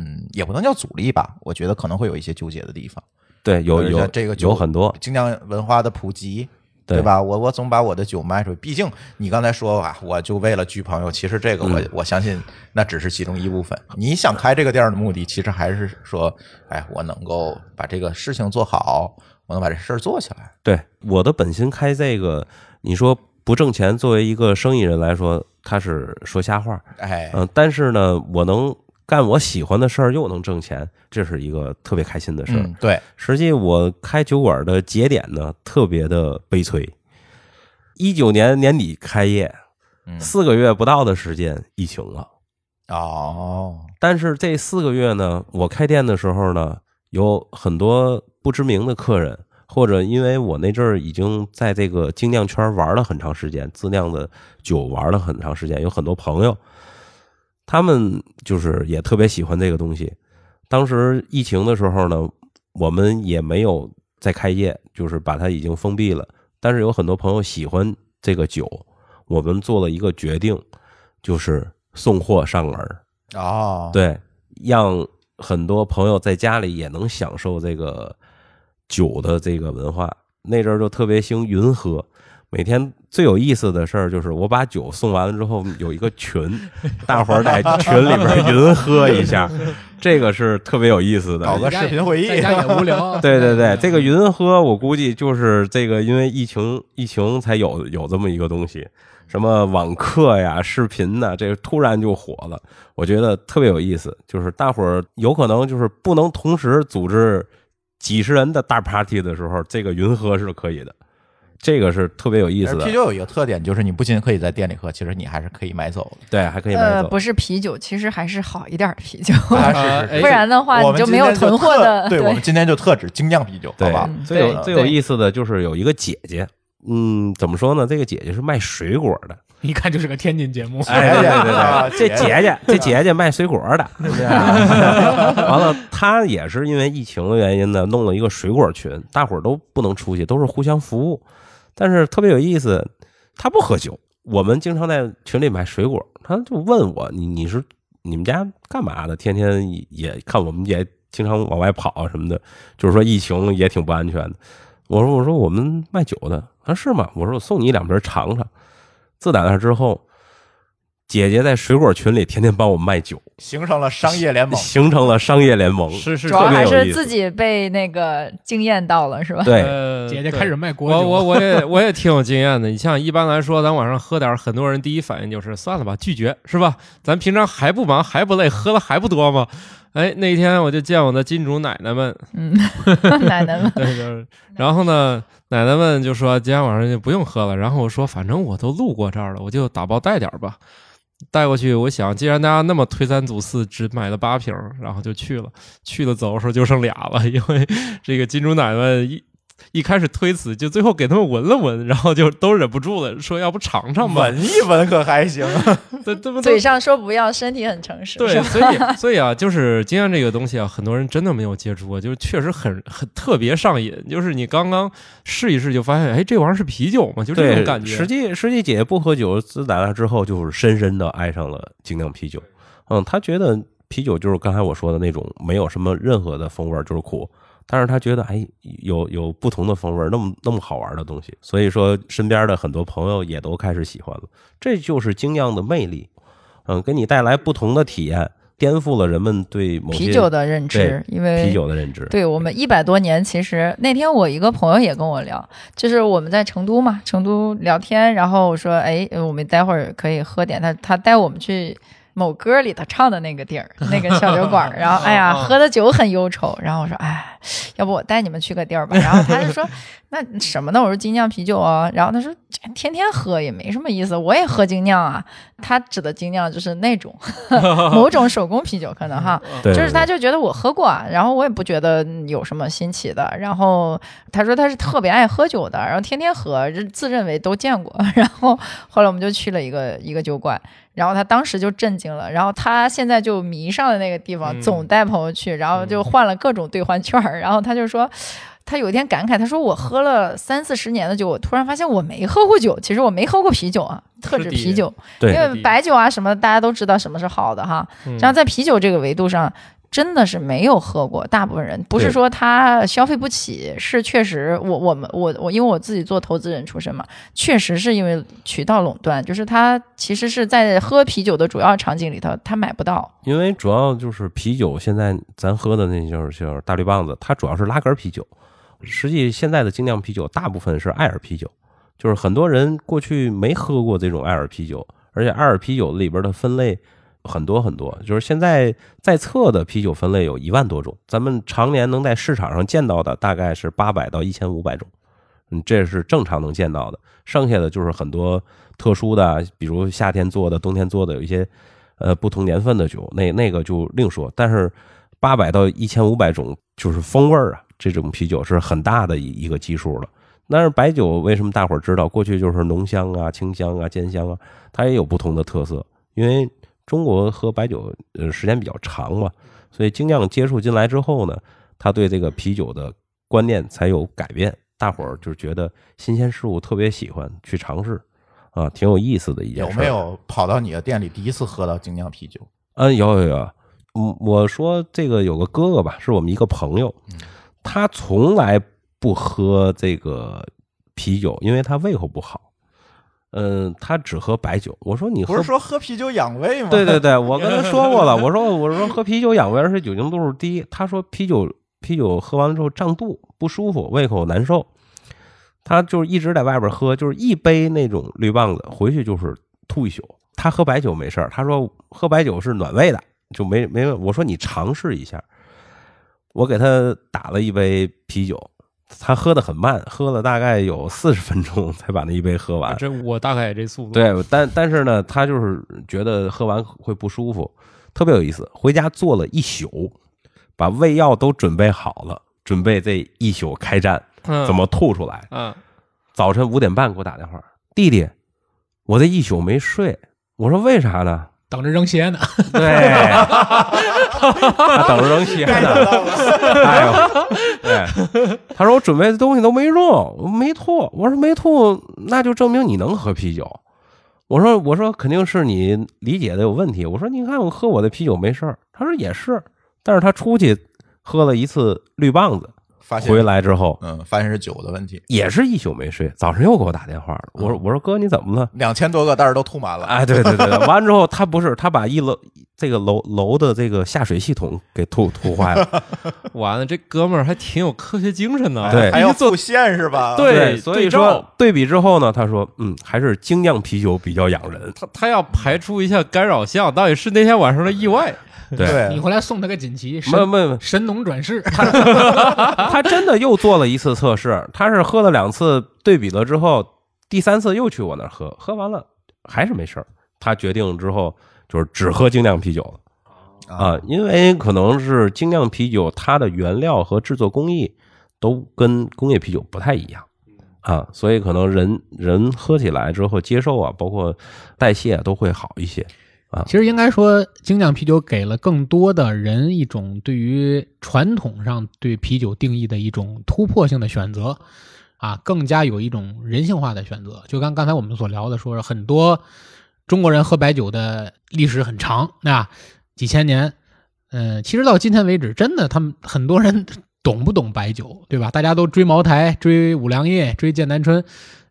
嗯，也不能叫阻力吧，我觉得可能会有一些纠结的地方。对有有这个酒有很多，精酿文化的普及，对对吧？我我总把我的酒卖出去，毕竟你刚才说啊，我就为了聚朋友，其实这个我、嗯我相信那只是其中一部分。你想开这个店儿的目的，其实还是说，哎，我能够把这个事情做好，我能把这事儿做起来。对我的本心开这个，你说不挣钱，作为一个生意人来说，他是说瞎话，哎，嗯，但是呢，我能干我喜欢的事儿，又能挣钱，这是一个特别开心的事儿。嗯，对，实际我开酒馆的节点呢，特别的悲催。一九年年底开业，嗯，四个月不到的时间，疫情了。哦，但是这四个月呢，我开店的时候呢，有很多不知名的客人，或者因为我那阵儿已经在这个精酿圈玩了很长时间，自酿的酒玩了很长时间，有很多朋友，他们就是也特别喜欢这个东西。当时疫情的时候呢，我们也没有再开业，就是把它已经封闭了。但是有很多朋友喜欢这个酒，我们做了一个决定，就是送货上门儿。哦，，对，让很多朋友在家里也能享受这个酒的这个文化。那阵儿就特别兴云喝，每天最有意思的事儿就是我把酒送完了之后，有一个群，大伙儿在群里边云喝一下，这个是特别有意思的。搞个视频会议在家也无聊。[LAUGHS] 对对对，这个云喝，我估计就是这个，因为疫情疫情才有有这么一个东西，什么网课呀、视频呐，这个突然就火了，我觉得特别有意思。就是大伙儿有可能就是不能同时组织几十人的大 party 的时候，这个云喝是可以的，这个是特别有意思的啤。酒有一个特点，就是你不仅可以在店里喝，其实你还是可以买走的。对，还可以买呃，走。不是啤酒，其实还是好一点的啤酒，啊，呃是是是，不然的话你就没有囤货的。对，我们今天就特指精酿啤酒，好对吧？嗯最有最有意思的就是有一个姐姐，嗯，怎么说呢？这个姐姐是卖水果的。一看就是个天津节目。哎，对对啊对，这姐姐这姐姐卖水果的，[LAUGHS] 对？完了，她也是因为疫情的原因呢，弄了一个水果群，大伙儿都不能出去，都是互相服务。但是特别有意思，他不喝酒，我们经常在群里买水果，他就问我，你你是你们家干嘛的？天天也看我们也经常往外跑啊什么的，就是说疫情也挺不安全的。我说我说我们卖酒的，他说是吗？我说我送你两瓶尝尝。自打那之后，姐姐在水果群里天天帮我卖酒，形成了商业联盟。[LAUGHS] 形成了商业联盟。是是主要还是自己被那个惊艳到了，是吧？对，呃姐姐开始卖果我酒，我我我也 [LAUGHS] 我也挺有经验的。你像一般来说，咱晚上喝点，很多人第一反应就是算了吧，拒绝是吧？咱平常还不忙还不累，喝的还不多吗？哎，那天我就见我的金主奶奶们，嗯，[LAUGHS] 奶奶们，对，就是，然后呢，奶奶们就说今天晚上就不用喝了。然后我说，反正我都路过这儿了，我就打包带点儿吧，带过去。我想，既然大家那么推三阻四，只买了八瓶，然后就去了。去了走的时候就剩俩了，因为这个金主奶奶一开始推辞，就最后给他们闻了闻，然后就都忍不住了，说要不尝尝吧。闻一闻可还行，[LAUGHS] 对对不都嘴上说不要，身体很诚实。对，所以所以啊，就是经验这个东西啊，很多人真的没有接触过，就是确实很很特别上瘾。就是你刚刚试一试，就发现，哎，这玩意儿是啤酒吗？就这种，感觉。实际实际姐姐不喝酒，自打那之后就是深深的爱上了精酿啤酒。嗯，她觉得啤酒就是刚才我说的那种没有什么任何的风味儿，就是苦。但是他觉得，哎，有有不同的风味，那么那么好玩的东西，所以说身边的很多朋友也都开始喜欢了。这就是精酿的魅力，嗯，给你带来不同的体验，颠覆了人们对某啤酒的认知，因为啤酒的认知。对我们一百多年，其实那天我一个朋友也跟我聊，就是我们在成都嘛，成都聊天，然后我说，哎，我们待会儿可以喝点，他他带我们去某歌里头唱的那个地儿，[LAUGHS] 那个小酒馆，[LAUGHS] 然后哎呀，喝的酒很忧愁，然后我说，哎，要不我带你们去个地儿吧，[LAUGHS] 然后他就说，那什么呢？我说精酿啤酒啊，然后他说天天喝也没什么意思，我也喝精酿啊，他指的精酿就是那种某种手工啤酒，可能哈。就是他就觉得我喝过啊，然后我也不觉得有什么新奇的。然后他说他是特别爱喝酒的，然后天天喝，自认为都见过。然后后来我们就去了一个一个酒馆，然后他当时就震惊了。然后他现在就迷上了那个地方，嗯总带朋友去，然后就换了各种兑换券儿。然后他就说。他有一天感慨，他说：“我喝了三四十年的酒，我突然发现我没喝过酒。其实我没喝过啤酒啊，特指啤酒，因为白酒啊什么的，大家都知道什么是好的哈。嗯然后在啤酒这个维度上，真的是没有喝过。大部分人不是说他消费不起，是确实我我们我我因为我自己做投资人出身嘛，确实是因为渠道垄断，就是他其实是在喝啤酒的主要场景里头，他买不到。因为主要就是啤酒，现在咱喝的那就是就是大绿棒子，它主要是拉格啤酒。实际现在的精酿啤酒大部分是艾尔啤酒，就是很多人过去没喝过这种艾尔啤酒，而且艾尔啤酒里边的分类很多很多，就是现在在册的啤酒分类有一万多种，咱们常年能在市场上见到的大概是八百到一千五百种，嗯，这是正常能见到的，剩下的就是很多特殊的，比如夏天做的、冬天做的，有一些呃不同年份的酒，那那个就另说。但是八百到一千五百种就是风味儿啊，这种啤酒是很大的一一个基数了。但是白酒为什么大伙儿知道？过去就是浓香啊、清香啊、兼香啊，它也有不同的特色。因为中国喝白酒呃时间比较长嘛，所以精酿接触进来之后呢，他对这个啤酒的观念才有改变。大伙儿就觉得新鲜事物特别喜欢去尝试啊，挺有意思的一件事。有没？有跑到你的店里第一次喝到精酿啤酒？嗯，有有有。嗯，我说这个有个哥哥吧，是我们一个朋友，他从来不喝这个啤酒，因为他胃口不好。嗯，他只喝白酒。我说你喝不是说喝啤酒养胃吗？对对对，我跟他说过了，[LAUGHS] 我说我说喝啤酒养胃，而且酒精度数低。他说啤酒啤酒喝完了之后胀肚不舒服，胃口难受。他就是一直在外边喝，就是一杯那种绿棒子回去就是吐一宿。他喝白酒没事儿，他说喝白酒是暖胃的，就没没问。我说你尝试一下，我给他打了一杯啤酒，他喝的很慢，喝了大概有四十分钟才把那一杯喝完。啊这我大概也这速度。对，但但是呢，他就是觉得喝完会不舒服，特别有意思。回家坐了一宿，把胃药都准备好了，准备这一宿开战，嗯，怎么吐出来。嗯，早晨五点半给我打电话，弟弟，我这一宿没睡。我说为啥呢？等着扔鞋呢。[LAUGHS] 对，[LAUGHS] 他等着扔鞋呢。[LAUGHS] 哎呦，对，他说我准备的东西都没用，我没吐。我说没吐，那就证明你能喝啤酒。我说我说肯定是你理解的有问题。我说你看我喝我的啤酒没事儿。他说也是，但是他出去喝了一次绿棒子，发现回来之后嗯，发现是酒的问题，也是一宿没睡，早上又给我打电话了。我说我说哥你怎么了？两千多个袋儿都吐满了。哎，对对对，对完之后他不是他把一楼这个楼楼的这个下水系统给吐吐坏了。[LAUGHS] 完了，这哥们儿还挺有科学精神的。哎对还要一做线是吧？对所以说对比之后呢，他说嗯，还是精酿啤酒比较养人。他他要排除一下干扰项，到底是那天晚上的意外。[LAUGHS] [LAUGHS] 对，你回来送他个锦旗，没神没没，神农转世。[LAUGHS] 他真的又做了一次测试，他是喝了两次，对比了之后，第三次又去我那儿喝，喝完了还是没事儿。他决定之后就是只喝精酿啤酒了。啊，因为可能是精酿啤酒它的原料和制作工艺都跟工业啤酒不太一样。啊，所以可能人人喝起来之后接受啊，包括代谢啊都会好一些。其实应该说，精酿啤酒给了更多的人一种对于传统上对啤酒定义的一种突破性的选择，啊，更加有一种人性化的选择。就刚刚才我们所聊的，说很多中国人喝白酒的历史很长，啊，几千年。嗯，其实到今天为止，真的他们很多人懂不懂白酒，对吧？大家都追茅台、追五粮液、追剑南春，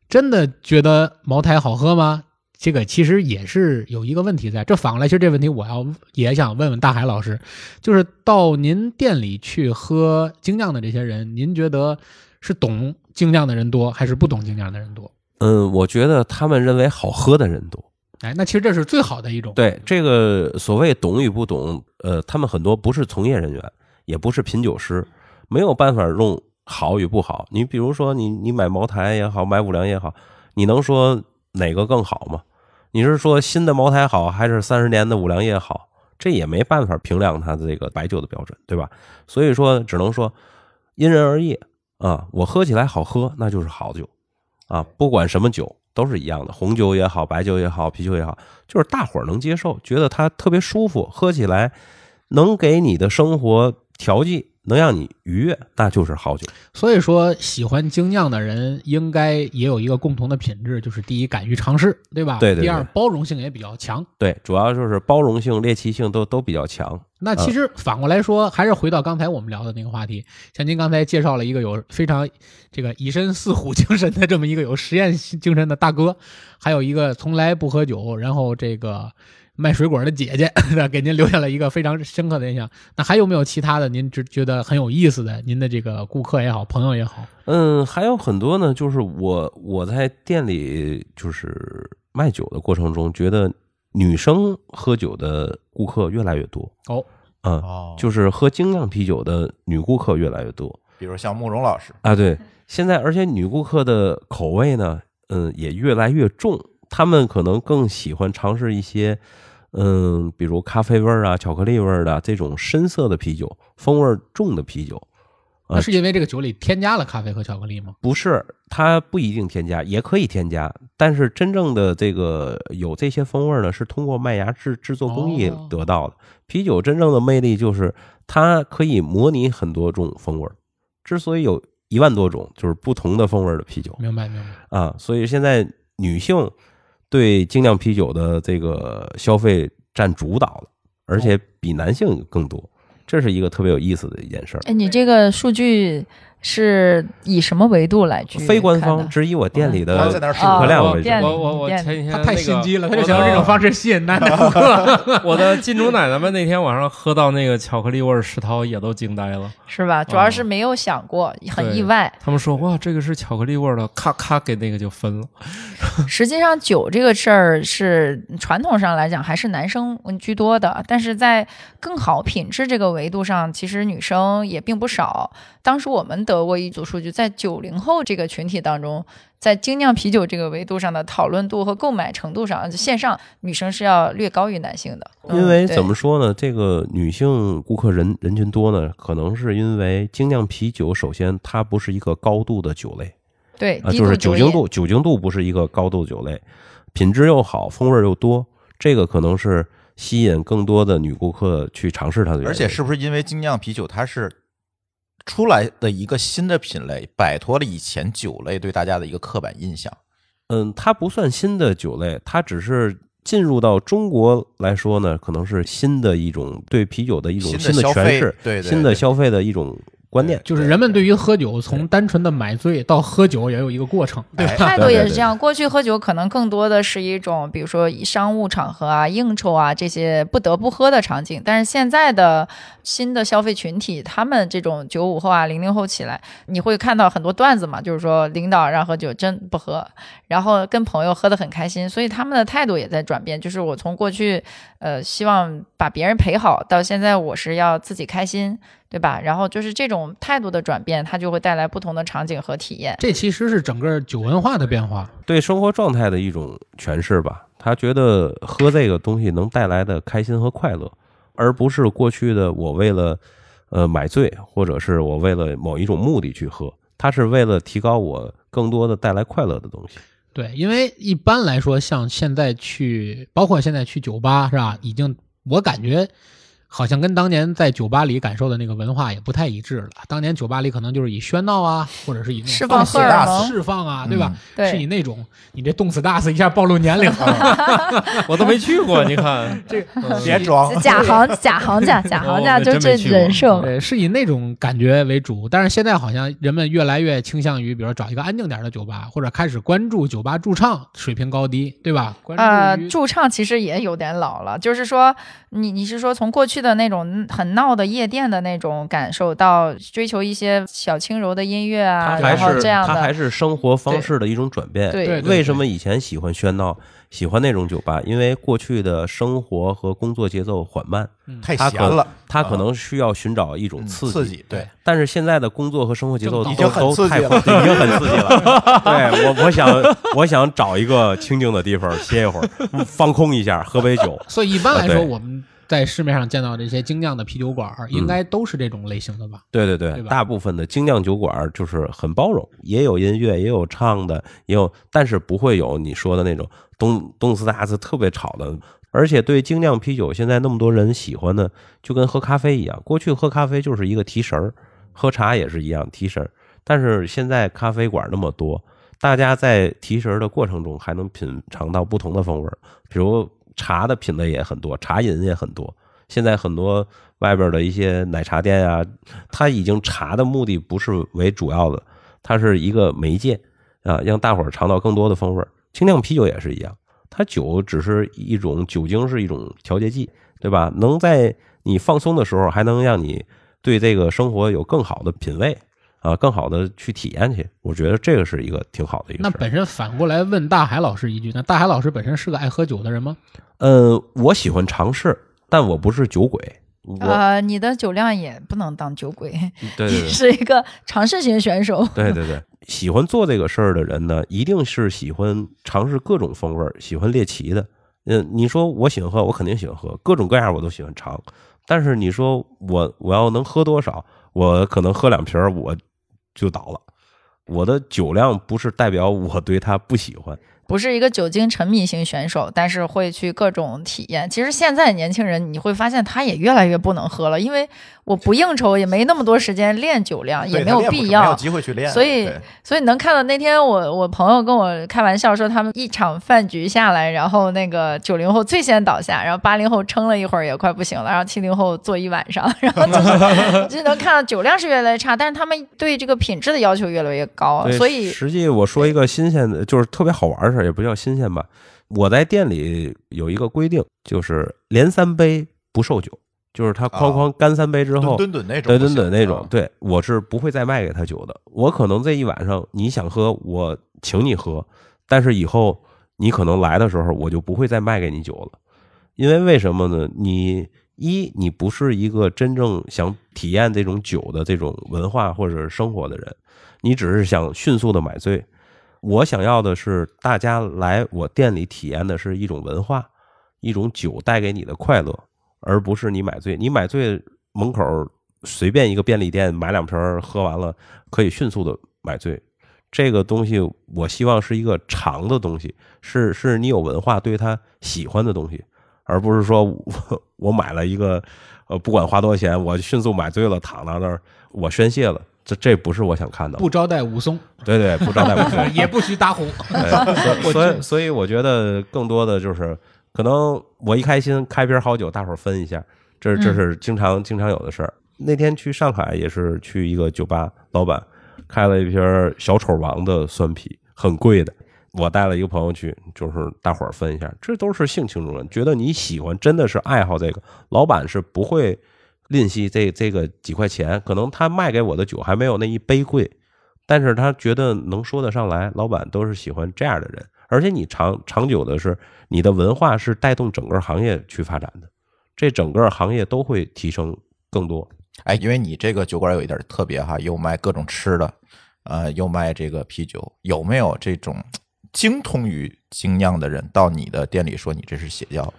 真的觉得茅台好喝吗？这个其实也是有一个问题在。这反过来，其实这问题我要也想问问大海老师，就是到您店里去喝精酿的这些人，您觉得是懂精酿的人多，还是不懂精酿的人多？嗯，我觉得他们认为好喝的人多。哎，那其实这是最好的一种。对这个所谓懂与不懂，呃，他们很多不是从业人员，也不是品酒师，没有办法用好与不好。你比如说，你你买茅台也好，买五粮也好，你能说哪个更好吗？你是说新的茅台好，还是三十年的五粮液好？这也没办法评量它的这个白酒的标准，对吧？所以说，只能说因人而异啊。我喝起来好喝，那就是好酒啊，不管什么酒。都是一样的，红酒也好，白酒也好，啤酒也好，就是大伙儿能接受，觉得它特别舒服，喝起来能给你的生活调剂，能让你愉悦，那就是好酒。所以说，喜欢精酿的人应该也有一个共同的品质，就是第一，敢于尝试，对吧？对对对第二，包容性也比较强。对，主要就是包容性、猎奇性都都比较强。那其实反过来说，还是回到刚才我们聊的那个话题，像您刚才介绍了一个有非常这个以身似虎精神的这么一个有实验精神的大哥，还有一个从来不喝酒，然后这个卖水果的姐姐，[LAUGHS] 给您留下了一个非常深刻的印象。那还有没有其他的您只觉得很有意思的？您的这个顾客也好，朋友也好，嗯，还有很多呢，就是我我在店里就是卖酒的过程中，觉得女生喝酒的顾客越来越多。哦，嗯，哦，就是喝精酿啤酒的女顾客越来越多。比如像慕容老师，啊，对，现在而且女顾客的口味呢，嗯，也越来越重，她们可能更喜欢尝试一些，嗯，比如咖啡味儿啊、巧克力味儿的这种深色的啤酒，风味儿重的啤酒。那是因为这个酒里添加了咖啡和巧克力吗？不是，它不一定添加，也可以添加，但是真正的这个有这些风味儿呢，是通过麦芽制制作工艺哦得到的。啤酒真正的魅力就是它可以模拟很多种风味儿，之所以有一万多种，就是不同的风味儿的啤酒。明白明白。啊，所以现在女性对精酿啤酒的这个消费占主导了，而且比男性更多，这是一个特别有意思的一件事儿。哎，你这个数据是以什么维度来去非官方只以我店里的那儿哦客量为主。店里我我我前几天他太心机了，他就我想用这种方式吸引男的顾客。[LAUGHS] 我的金主奶奶们那天晚上喝到那个巧克力味儿石涛也都惊呆了，是吧？主要是没有想过，很意外。他们说哇这个是巧克力味儿的，咔咔给那个就分了。[LAUGHS] 实际上，酒这个事儿是传统上来讲还是男生居多的，但是在更好品质这个维度上，其实女生也并不少。当时我们得过一组数据，在九零后这个群体当中，在精酿啤酒这个维度上的讨论度和购买程度上，线上女生是要略高于男性的。嗯因为怎么说呢，这个女性顾客人人群多呢，可能是因为精酿啤酒，首先它不是一个高度的酒类。啊，对低就是酒精度，酒精度不是一个高度酒类，品质又好，风味又多，这个可能是吸引更多的女顾客去尝试它的原因。而且是不是因为精酿啤酒它是出来的一个新的品类，摆脱了以前酒类对大家的一个刻板印象？嗯，它不算新的酒类，它只是进入到中国来说呢，可能是新的一种对啤酒的一种新的诠释，对对新的消费的一种观念。就是人们对于喝酒，从单纯的买醉到喝酒，也有一个过程，对态度也是这样。过去喝酒可能更多的是一种，比如说以商务场合啊、应酬啊这些不得不喝的场景，但是现在的新的消费群体，他们这种九五后啊、零零后起来，你会看到很多段子嘛，就是说领导让喝酒真不喝，然后跟朋友喝得很开心，所以他们的态度也在转变。就是我从过去呃希望把别人陪好，到现在我是要自己开心。对吧？然后就是这种态度的转变，它就会带来不同的场景和体验。这其实是整个酒文化的变化。对生活状态的一种诠释吧。他觉得喝这个东西能带来的开心和快乐，而不是过去的我为了呃买醉，或者是我为了某一种目的去喝。他是为了提高我更多的带来快乐的东西。对，因为一般来说，像现在去，包括现在去酒吧是吧？已经我感觉好像跟当年在酒吧里感受的那个文化也不太一致了。当年酒吧里可能就是以喧闹啊，或者是以那种释放放荷尔蒙释放啊，对吧？对是以那种你这动次打次一下暴露年龄，[LAUGHS] [LAUGHS] 我都没去过，你看 [LAUGHS] 这嗯别装，假行假行家假行家哦就这真没去过人设，对，是以那种感觉为主。但是现在好像人们越来越倾向于，比如说找一个安静点的酒吧，或者开始关注酒吧驻唱水平高低，对吧？关呃，注呃驻唱其实也有点老了，就是说，你你是说从过去的那种很闹的夜店的那种感受，到追求一些小轻柔的音乐啊，然后它还是这样它还，是生活方式的一种转变。对对为什么以前喜欢喧闹，喜欢那种酒吧？因为过去的生活和工作节奏缓慢，太他可闲了，他可能需要寻找一种嗯刺激。刺激，对，但是现在的工作和生活节奏都已经很都太刺激了对已经很刺激了。[LAUGHS] 对我，我想我想找一个清静的地方歇一会儿，放空一下，喝杯酒。所以一般来说，我们在市面上见到这些精酿的啤酒馆，应该都是这种类型的吧？对对对，对大部分的精酿酒馆就是很包容，也有音乐，也有唱的，也有，但是不会有你说的那种东东斯大斯特别吵的。而且对精酿啤酒，现在那么多人喜欢的，就跟喝咖啡一样。过去喝咖啡就是一个提神儿，喝茶也是一样提神儿。但是现在咖啡馆那么多，大家在提神的过程中还能品尝到不同的风味儿，比如茶的品类也很多，茶饮也很多。现在很多外边的一些奶茶店啊，它已经茶的目的不是为主要的，它是一个媒介啊，让大伙儿尝到更多的风味儿。精酿啤酒也是一样，它酒只是一种酒精，是一种调节剂，对吧？能在你放松的时候，还能让你对这个生活有更好的品味啊，更好的去体验去。我觉得这个是一个挺好的一个事。那本身反过来问大海老师一句，那大海老师本身是个爱喝酒的人吗？呃，我喜欢尝试，但我不是酒鬼。我呃，你的酒量也不能当酒鬼，对对你对，是一个尝试型选手。对对对，喜欢做这个事儿的人呢，一定是喜欢尝试各种风味儿，喜欢猎奇的。嗯，你说我喜欢喝，我肯定喜欢喝，各种各样我都喜欢尝。但是你说我我要能喝多少，我可能喝两瓶儿我就倒了。我的酒量不是代表我对他不喜欢，不是一个酒精沉迷型选手，但是会去各种体验。其实现在年轻人你会发现他也越来越不能喝了，因为我不应酬，也没那么多时间练酒量，也没有必要没有。机会去练，所以所以能看到那天我我朋友跟我开玩笑说，他们一场饭局下来，然后那个九零后最先倒下，然后八零后撑了一会儿也快不行了，然后七零后坐一晚上，[LAUGHS] 然后就是就能看到酒量是越来越差，但是他们对这个品质的要求越来越高，所以实际我说一个新鲜的，就是特别好玩的事儿，也不叫新鲜吧。我在店里有一个规定，就是连三杯不售酒，就是他哐哐干三杯之后，吨吨吨那种对不行，对对那种啊，对我是不会再卖给他酒的。我可能这一晚上你想喝，我请你喝，但是以后你可能来的时候，我就不会再卖给你酒了。因为为什么呢？你一你不是一个真正想体验这种酒的这种文化或者生活的人，你只是想迅速的买醉。我想要的是大家来我店里体验的是一种文化，一种酒带给你的快乐，而不是你买醉。你买醉门口随便一个便利店买两瓶喝完了，可以迅速的买醉。这个东西我希望是一个长的东西，是是你有文化对他喜欢的东西，而不是说我 [LAUGHS] 我买了一个呃不管花多少钱，我迅速买醉了躺到那儿我宣泄了，这这不是我想看到的。不招待武松，对对，不招待武松。[LAUGHS] 也不许打虎。[LAUGHS] 对所 [LAUGHS] 所以所以我觉得更多的就是，可能我一开心开瓶好酒，大伙儿分一下，这这是经常经常有的事儿。那天去上海也是去一个酒吧，老板开了一瓶小丑王的酸啤，很贵的。我带了一个朋友去，就是大伙儿分一下，这都是性情中人，觉得你喜欢，真的是爱好这个，老板是不会吝惜这这个几块钱，可能他卖给我的酒还没有那一杯贵，但是他觉得能说得上来，老板都是喜欢这样的人，而且你长长久的是你的文化是带动整个行业去发展的，这整个行业都会提升更多。哎，因为你这个酒馆有一点特别哈，又卖各种吃的，呃，又卖这个啤酒，有没有这种精通于精酿的人到你的店里说你这是邪教？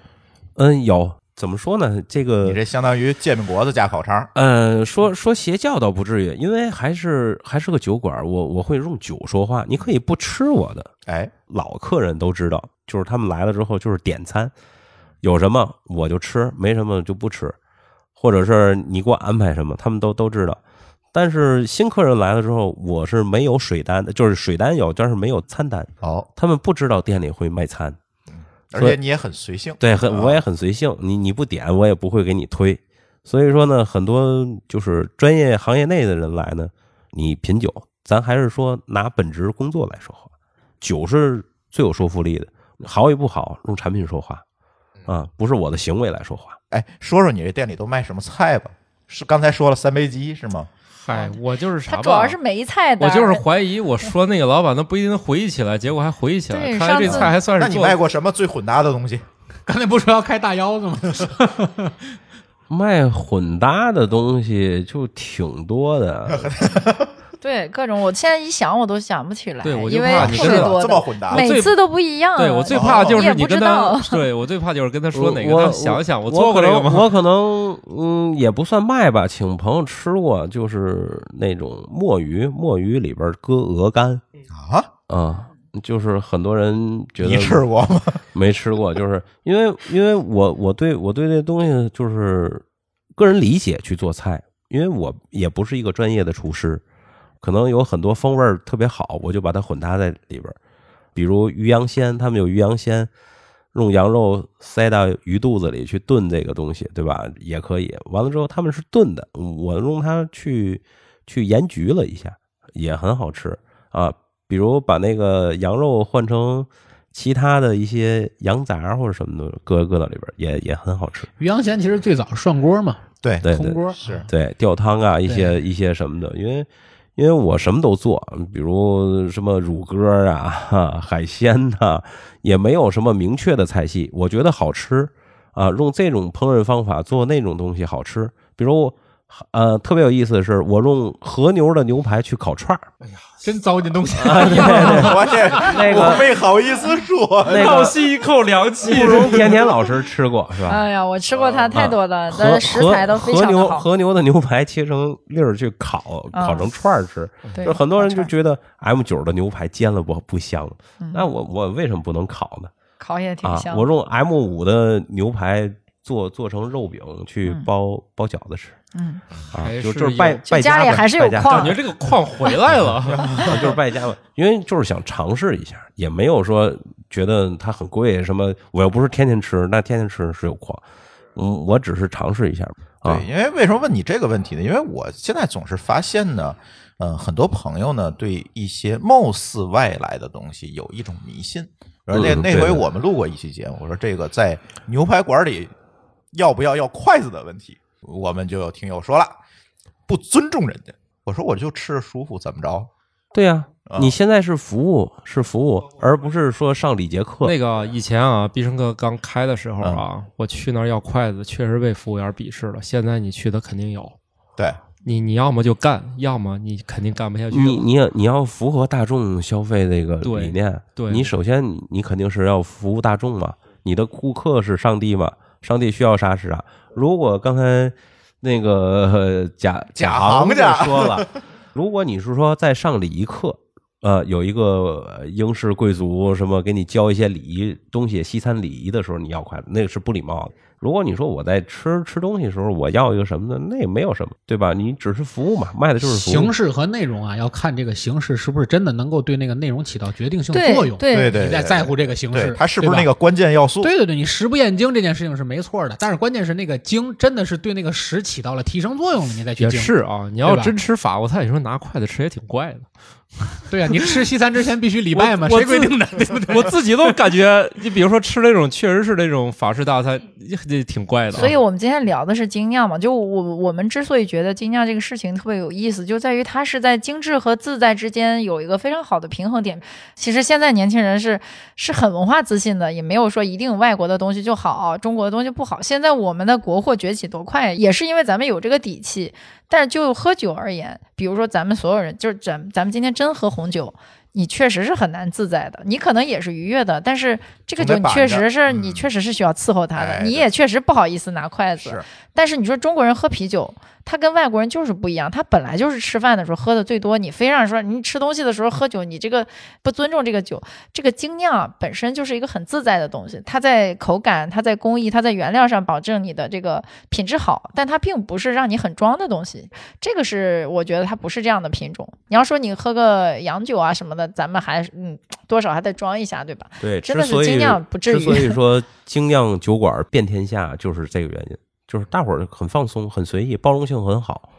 嗯，有怎么说呢？这个你这相当于煎饼果子加烤肠，呃，说说邪教倒不至于，因为还是还是个酒馆，我我会用酒说话。你可以不吃我的，哎，老客人都知道，就是他们来了之后就是点餐，有什么我就吃，没什么就不吃。或者是你给我安排什么，他们都都知道。但是新客人来了之后，我是没有水单的，就是水单有，但是没有餐单，哦，他们不知道店里会卖餐。而且你也很随性，对，很啊我也很随性，你你不点我也不会给你推。所以说呢，很多就是专业行业内的人来呢，你品酒，咱还是说拿本职工作来说话，酒是最有说服力的，好与不好用产品说话啊，不是我的行为来说话。哎，说说你这店里都卖什么菜吧？是刚才说了三杯鸡是吗？嗨，我就是啥吧？它主要是没菜单，我就是怀疑我说那个老板他不一定能回忆起来，结果还回忆起来，对看来这菜还算是那你卖过什么最混搭的东西？[LAUGHS] 刚才不是说要开大腰子吗？[LAUGHS] [LAUGHS] 卖混搭的东西就挺多的，对各种，我现在一想我都想不起来，对我就因为怕你是吧特别多的，这么混搭？每次都不一样。对我最怕就你也不知是你跟他道，对我最怕就是跟他说哪个，我他想想我做过这个吗？我可能嗯也不算卖吧，请朋友吃过，就是那种墨鱼，墨鱼里边搁鹅肝啊，啊。就是很多人觉得你吃过吗？[LAUGHS] 没吃过，就是因为因为我我对我对这东西就是个人理解去做菜，因为我也不是一个专业的厨师，可能有很多风味儿特别好，我就把它混搭在里边儿。比如鱼羊鲜，他们有鱼羊鲜，用羊肉塞到鱼肚子里去炖这个东西，对吧？也可以。完了之后他们是炖的，我用它去去盐焗了一下，也很好吃啊。比如把那个羊肉换成其他的一些羊杂或者什么的，搁搁到里边儿也也很好吃。鱼羊鲜其实最早涮锅嘛，对对对铜锅是对，吊汤啊，一些一些什么的，因为因为我什么都做，比如什么乳鸽啊、海鲜呐、也没有什么明确的菜系，我觉得好吃啊，用这种烹饪方法做那种东西好吃。比如呃，特别有意思的是，我用和牛的牛排去烤串儿，真糟践东西。我这 [LAUGHS] 那个我没好意思说，倒吸一口凉气。不容甜甜老师吃过是吧？哎呀，我吃过它太多的食材都非和牛常好。和牛的牛排切成粒儿去烤，嗯烤成串儿吃。对，就很多人就觉得 M 九的牛排煎了不不香，嗯那我我为什么不能烤呢？烤也挺啊香，。我用 M 五的牛排做做成肉饼去嗯包包饺子吃嗯，啊，就是就是败败家呗家里还是有败家矿感觉这个矿回来了，[LAUGHS] 啊就是败家吧，因为就是想尝试一下，也没有说觉得它很贵什么，我又不是天天吃，那天天吃是有矿，嗯，我只是尝试一下啊对，，因为为什么问你这个问题呢？因为我现在总是发现呢，呃，很多朋友呢对一些貌似外来的东西有一种迷信。而那那回我们录过一期节目，我说这个在牛排馆里要不要要筷子的问题，我们就有听友说了，不尊重人家。我说我就吃着舒服，怎么着？对呀、啊你现在是服务是服务，而不是说上礼节课。那个以前啊，必胜客刚开的时候嗯啊，我去那儿要筷子，确实被服务员鄙视了。现在你去的肯定有，对，你你要么就干，要么你肯定干不下去了。你你要你要符合大众消费这个理念，对你首先你你肯定是要服务大众嘛，你的顾客是上帝嘛，上帝需要啥是啥。如果刚才那个呃 [LAUGHS] 贾贾行家说了，[LAUGHS] 如果你是说在上礼仪课，呃，有一个呃英式贵族什么给你教一些礼仪东西，西餐礼仪的时候，你要筷子，那个是不礼貌的。如果你说我在吃吃东西的时候，我要一个什么的，那也没有什么，对吧？你只是服务嘛，卖的就是服务。形式和内容啊，要看这个形式是不是真的能够对那个内容起到决定性作用。对对对，你在在乎这个形式，，它是不是那个关键要素？对对对，你食不厌精这件事情是没错的，但是关键是那个精真的是对那个食起到了提升作用了，你再去。是啊，你要真吃法国菜，你说拿筷子吃也挺怪的。[LAUGHS] 对啊，你吃西餐之前必须礼拜嘛，谁规定的？对不对？我自己都感觉，你比如说吃那种确实是那种法式大餐，这挺怪的。所以我们今天聊的是精酿嘛，就我我们之所以觉得精酿这个事情特别有意思，就在于它是在精致和自在之间有一个非常好的平衡点。其实现在年轻人是是很文化自信的，也没有说一定外国的东西就好，中国的东西不好。现在我们的国货崛起多快，也是因为咱们有这个底气。但是就喝酒而言，比如说咱们所有人，就是咱咱们今天真喝红酒。你确实是很难自在的，你可能也是愉悦的，但是这个酒你确实是你嗯确实是需要伺候他的，你也确实不好意思拿筷子。是但是你说中国人喝啤酒，他跟外国人就是不一样，他本来就是吃饭的时候喝的最多，你非让说你吃东西的时候喝酒，你这个不尊重这个酒。这个精酿本身就是一个很自在的东西，它在口感、它在工艺、它在原料上保证你的这个品质好，但它并不是让你很装的东西。这个是我觉得它不是这样的品种。你要说你喝个洋酒啊什么的，咱们还嗯多少还得装一下，对吧？对，真的是精酿不至之所以。说精酿酒馆遍天下，就是这个原因，就是大伙儿很放松、很随意，包容性很好，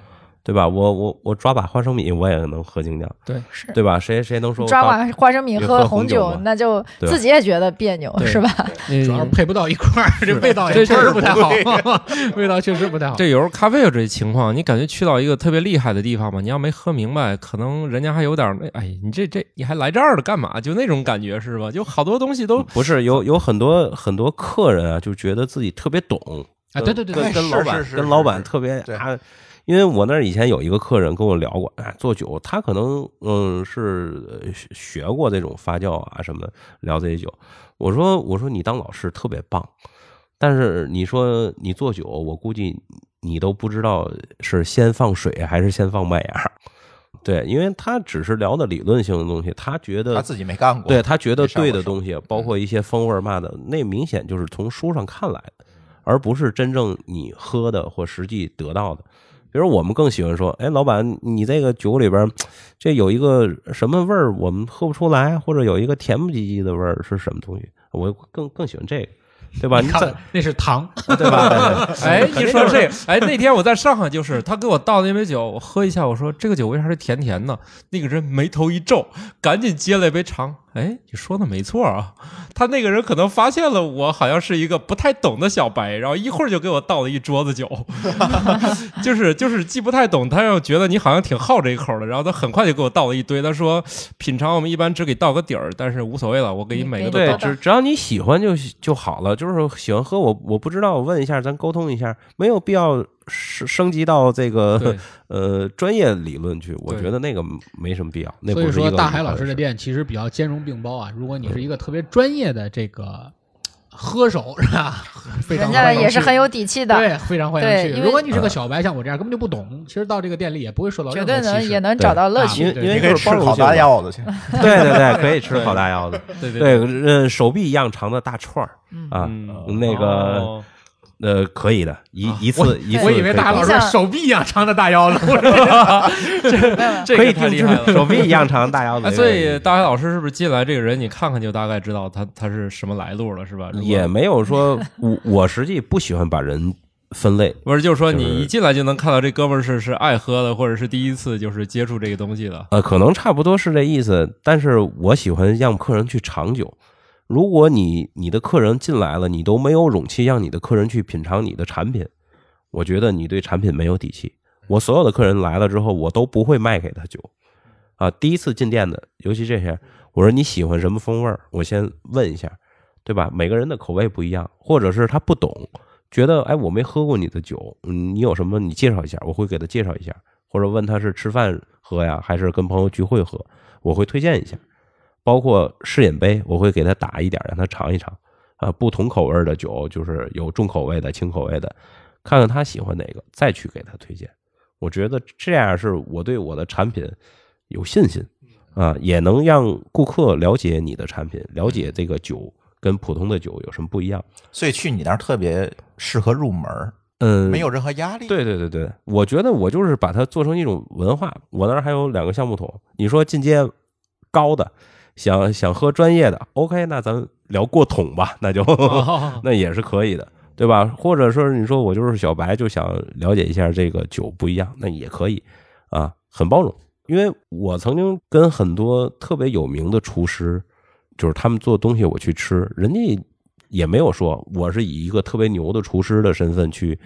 对吧？我我我抓把花生米，我也能喝精酿，是对吧？谁谁能说抓刚把花生米喝喝红红酒那就自己也觉得别扭，是吧？[LAUGHS] 主要是配不到一块儿，这味道也这确实不太好，[LAUGHS] 味道确实不太好。这有时候咖啡有这情况，你感觉去到一个特别厉害的地方嘛，你要没喝明白，可能人家还有点儿，哎，你这这你还来这儿了干嘛？就那种感觉是吧？就好多东西都不是有有很多很多客人啊，就觉得自己特别懂啊，对对对对，跟跟老板跟老板特别对啊。因为我那儿以前有一个客人跟我聊过，哎，做酒，他可能嗯是呃学学过这种发酵啊什么，聊这些酒。我说我说你当老师特别棒，但是你说你做酒，我估计你都不知道是先放水还是先放麦芽。对，因为他只是聊的理论性的东西，他觉得他自己没干过，对他觉得对的东西，包括一些风味嘛的，那明显就是从书上看来的，而不是真正你喝的或实际得到的。比如我们更喜欢说，哎，老板，你这个酒里边这有一个什么味儿，我们喝不出来，或者有一个甜不唧唧的味儿是什么东西？我更更喜欢这个，对吧？你看那是糖，[LAUGHS] 对吧？[LAUGHS] 哎，一说这个，哎，那天我在上海，就是他给我倒那杯酒，我喝一下，我说这个酒为啥是甜甜的？那个人眉头一皱，赶紧接了一杯尝。哎，你说的没错啊，[LAUGHS] 他那个人可能发现了我好像是一个不太懂的小白，然后一会儿就给我倒了一桌子酒，[LAUGHS] 就是就是既不太懂，他又觉得你好像挺好这一口的，然后他很快就给我倒了一堆。他说品尝我们一般只给倒个底儿，但是无所谓了，我给你每个都对，倒。只只要你喜欢就就好了。就是喜欢喝，我我不知道，我问一下，咱沟通一下，没有必要升升级到这个 [LAUGHS] 呃专业理论去。我觉得那个没什么必要。那所以不是说大海老师的店其实比较兼容并包啊。如果你是一个特别专业的这个喝手是吧？非常人家欢迎去也是很有底气的，对，非常欢迎去。对如果你是个小白，像我这样根本就不懂，其实到这个店里也不会受到绝对任何歧视。能也能找到乐趣。因为你可以吃烤大腰子去，[LAUGHS] [LAUGHS] 对对对，可以吃烤大腰子。对对对，呃，手臂一样长的大串儿嗯啊，嗯那个哦呃，可以的，一啊一次一次我以为大海老师手臂一样长的大腰子，这可以定个太厉害了。制手臂一样长的大腰子。所以大海老师是不是进来这个人，你看看就大概知道他他是什么来路了，是吧？也没有说，我我实际不喜欢把人分类。不是，就是说你一进来就能看到这哥们儿是是爱喝的，或者是第一次就是接触这个东西的。呃，可能差不多是这意思，但是我喜欢让客人去尝酒。如果你你的客人进来了，你都没有勇气让你的客人去品尝你的产品，我觉得你对产品没有底气。我所有的客人来了之后，我都不会卖给他酒。啊，第一次进店的，尤其这些，我说你喜欢什么风味儿，我先问一下，对吧？每个人的口味不一样，或者是他不懂，觉得哎我没喝过你的酒，嗯，你有什么你介绍一下，我会给他介绍一下，或者问他是吃饭喝呀，还是跟朋友聚会喝，我会推荐一下。包括试饮杯，我会给他打一点，让他尝一尝。啊，不同口味的酒，就是有重口味的、轻口味的，看看他喜欢哪个，再去给他推荐。我觉得这样是我对我的产品有信心啊，也能让顾客了解你的产品，了解这个酒跟普通的酒有什么不一样。所以去你那儿特别适合入门，嗯，没有任何压力。对对对对，我觉得我就是把它做成一种文化。我那儿还有两个橡木桶，你说进阶高的，想想喝专业的，OK，那咱聊过桶吧，那就、[LAUGHS] 哦那也是可以的，对吧？或者说你说我就是小白，就想了解一下这个酒不一样，那也可以啊，很包容。因为我曾经跟很多特别有名的厨师，就是他们做东西我去吃，人家也没有说我是以一个特别牛的厨师的身份去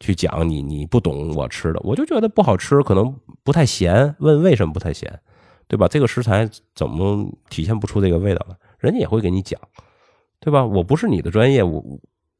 去讲你你不懂我吃的，我就觉得不好吃，可能不太咸，问为什么不太咸，对吧？这个食材怎么体现不出这个味道了？人家也会给你讲，对吧？我不是你的专业，我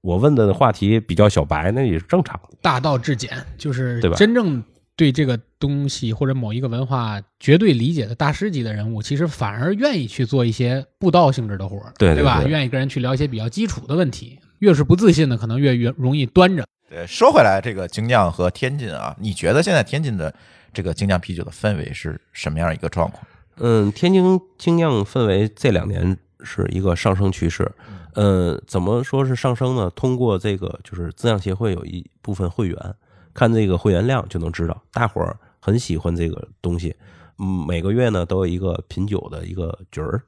我问的话题比较小白，那也是正常。大道至简，就是对吧真正对这个东西或者某一个文化绝对理解的大师级的人物，其实反而愿意去做一些布道性质的活儿，对对吧？对愿意跟人去聊一些比较基础的问题。越是不自信的，可能越越容易端着。对，说回来，这个精酿和天津啊，你觉得现在天津的这个精酿啤酒的氛围是什么样一个状况？嗯，天津精酿氛围这两年是一个上升趋势。嗯，怎么说是上升呢？通过这个就是自酿协会有一部分会员，看这个会员量就能知道，大伙儿很喜欢这个东西。嗯，每个月呢都有一个品酒的一个局儿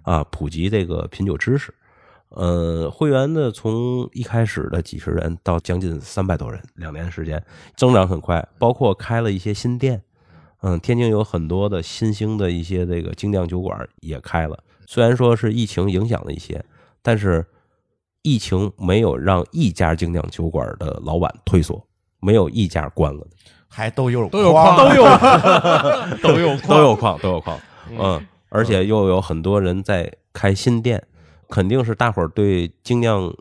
啊，普及这个品酒知识。呃，会员呢从一开始的几十人到将近三百多人，两年时间增长很快，包括开了一些新店。嗯，天津有很多的新兴的一些这个精酿酒馆也开了，虽然说是疫情影响了一些，但是疫情没有让一家精酿酒馆的老板退缩，没有一家关了的，还都有都有矿矿都有 [LAUGHS] 都有都有矿，都有矿。嗯，而且又有很多人在开新店，肯定是大伙儿对精酿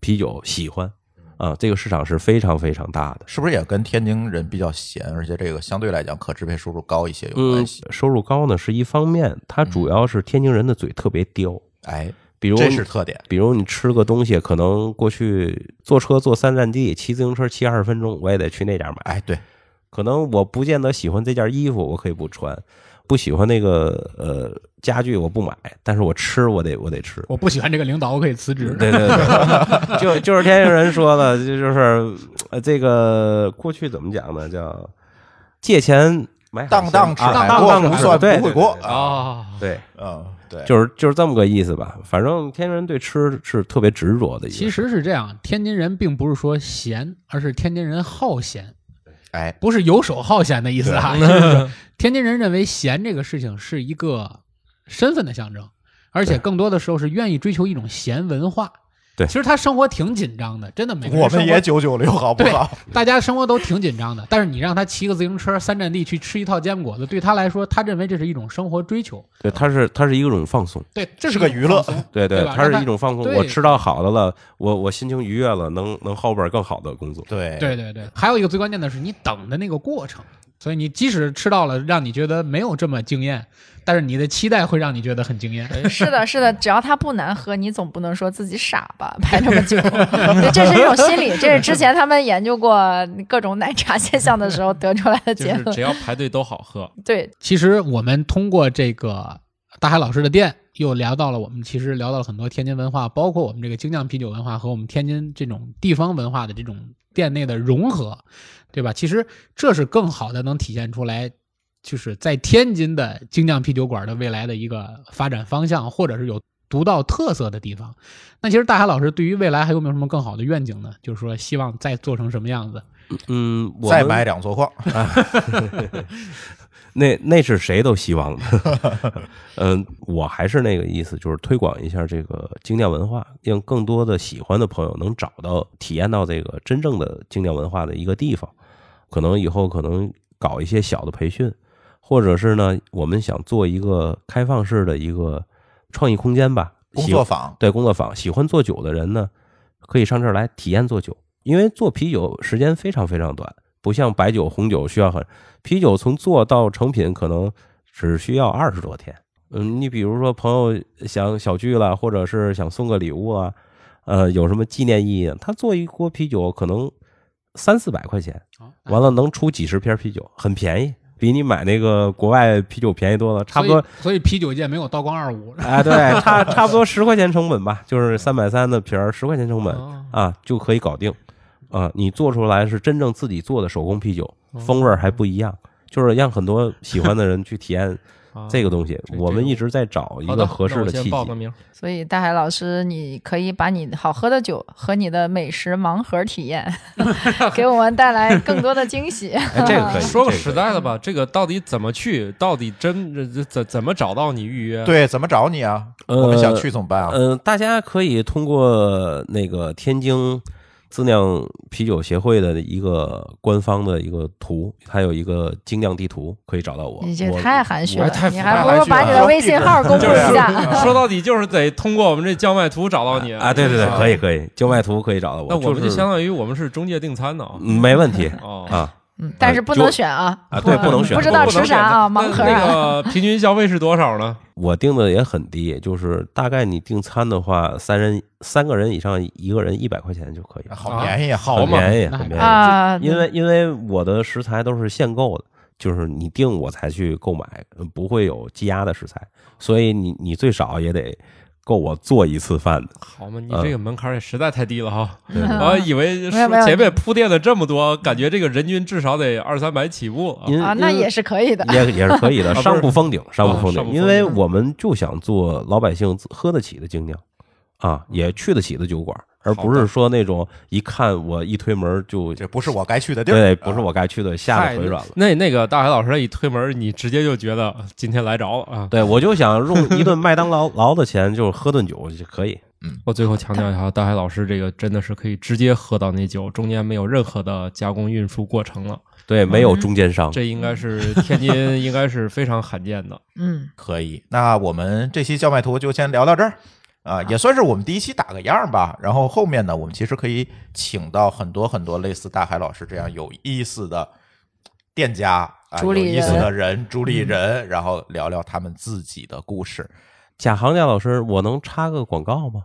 啤酒喜欢啊，这个市场是非常非常大的。是不是也跟天津人比较闲，而且这个相对来讲可支配收入高一些有嗯关系？，收入高呢是一方面，它主要是天津人的嘴特别刁，哎，比如这是特点。比如你吃个东西，可能过去坐车坐三站地，骑自行车骑二十分钟，我也得去那家买。哎，对，可能我不见得喜欢这件衣服，我可以不穿；不喜欢那个呃家具，我不买，但是我吃我得我得吃。我不喜欢这个领导，我可以辞职。对对对，[LAUGHS] 就就是天津人说的，就就是呃这个过去怎么讲呢？叫借钱买当当吃当当不算吃对不会过啊，对，嗯，对，就是就是这么个意思吧。反正天津人对吃是特别执着的。其实是这样，天津人并不是说闲，而是天津人好闲，哎，不是游手好闲的意思啊。[LAUGHS] 就是说天津人认为闲这个事情是一个身份的象征，而且更多的时候是愿意追求一种闲文化。对其实他生活挺紧张的，真的每个人我们也九九六，好不对好？大家生活都挺紧张的，但是你让他骑个自行车三站地去吃一套坚果子，对他来说，他认为这是一种生活追求。对，他是他是一种放松。对，这是个娱乐 [LAUGHS] 一种放松对他是一种放松。我吃到好的了，我我心情愉悦了，能能后边更好的工作。对对对对，还有一个最关键的是你等的那个过程，所以你即使吃到了让你觉得没有这么惊艳，但是你的期待会让你觉得很惊艳。是的，[LAUGHS] 是的，只要它不难喝，你总不能说自己傻吧？排这么久，对 [LAUGHS] 这是一种心理，这是之前他们研究过各种奶茶现象的时候得出来的结论。[LAUGHS] 就是只要排队都好喝。对，其实我们通过这个大海老师的店，又聊到了我们其实聊到了很多天津文化，包括我们这个精酿啤酒文化和我们天津这种地方文化的这种店内的融合，对吧？其实这是更好的能体现出来，就是在天津的精酿啤酒馆的未来的一个发展方向，或者是有独到特色的地方。那其实大海老师对于未来还有没有什么更好的愿景呢？就是说希望再做成什么样子？嗯，我再买两座矿，[LAUGHS] 那那是谁都希望的。[LAUGHS] 嗯，我还是那个意思，就是推广一下这个精酿文化，让更多的喜欢的朋友能找到、体验到这个真正的精酿文化的一个地方。可能以后可能搞一些小的培训，或者是呢，我们想做一个开放式的一个创意空间吧，工作坊，对工作坊，喜欢做酒的人呢，可以上这儿来体验做酒，因为做啤酒时间非常非常短，不像白酒、红酒需要很，啤酒从做到成品可能只需要二十多天。嗯，你比如说朋友想小聚了，或者是想送个礼物啊，呃，有什么纪念意义，他做一锅啤酒可能三四百块钱，完了能出几十瓶啤酒，很便宜，比你买那个国外啤酒便宜多了，差不多所以，啤酒界没有道光二五。哎，[LAUGHS] 对，差差不多十块钱成本吧，就是三百三的瓶儿，十块钱成本哦啊就可以搞定啊。你做出来是真正自己做的手工啤酒，风味还不一样，就是让很多喜欢的人去体验啊这个东西。我们一直在找一个合适的契机。先报个名。所以大海老师，你可以把你好喝的酒和你的美食盲盒体验，[LAUGHS] 给我们带来更多的惊喜。哎，这个 [LAUGHS] 可以说个实在的吧，这个到底怎么去？到底真怎怎怎么找到你预约？，对，怎么找你啊？呃我们想去怎么办啊？嗯、大家可以通过那个天津自酿啤酒协会的一个官方的一个图，它有一个精酿地图，可以找到我。你太含蓄了太，你还不如把你的微信号公布一下。[LAUGHS] 说到底就是得通过我们这叫卖图找到你啊，对对对，可以。可以，叫卖图可以找到我。那我们就就是相当于我们是中介订餐的啊。嗯没问题哦，啊。嗯，但是不能选啊，啊，对，不能 [LAUGHS] 选，不知道吃啥啊那盲盒啊那个 [LAUGHS] 平均消费是多少呢？[LAUGHS] 我定的也很低，就是大概你订餐的话，三人三个人以上，一个人一百块钱就可以了，好便宜，好便宜，很便宜。啊，因为因为我的食材都是限购的，就是你订我才去购买，呃不会有积压的食材，所以你你最少也得够我做一次饭的。好嘛，你嗯这个门槛也实在太低了哈！我还以为没有没有前面铺垫了这么多，感觉这个人均至少得二三百起步啊。啊，那也是可以的。也也是可以的，上 [LAUGHS] 不封顶，上不啊封顶，因为我们就想做老百姓喝得起的精酿啊，也去得起的酒馆，而不是说那种一看我一推门就这不是我该去的地儿，对，不是我该去的，吓嗨得腿软了。那那个大海老师一推门，你直接就觉得今天来着了啊！对，我就想用一顿麦当劳劳的钱，就是喝顿酒就可以。嗯我最后强调一下，大海老师这个真的是可以直接喝到那酒，中间没有任何的加工运输过程了。对，没有中间商。这应该是天津应该是非常罕见的。嗯，可以。那我们这期叫卖图就先聊到这儿啊，也算是我们第一期打个样儿吧。然后后面呢，我们其实可以请到很多很多类似大海老师这样有意思的店家啊，有意思的人、主理人，然后聊聊他们自己的故事。贾行家老师，我能插个广告吗？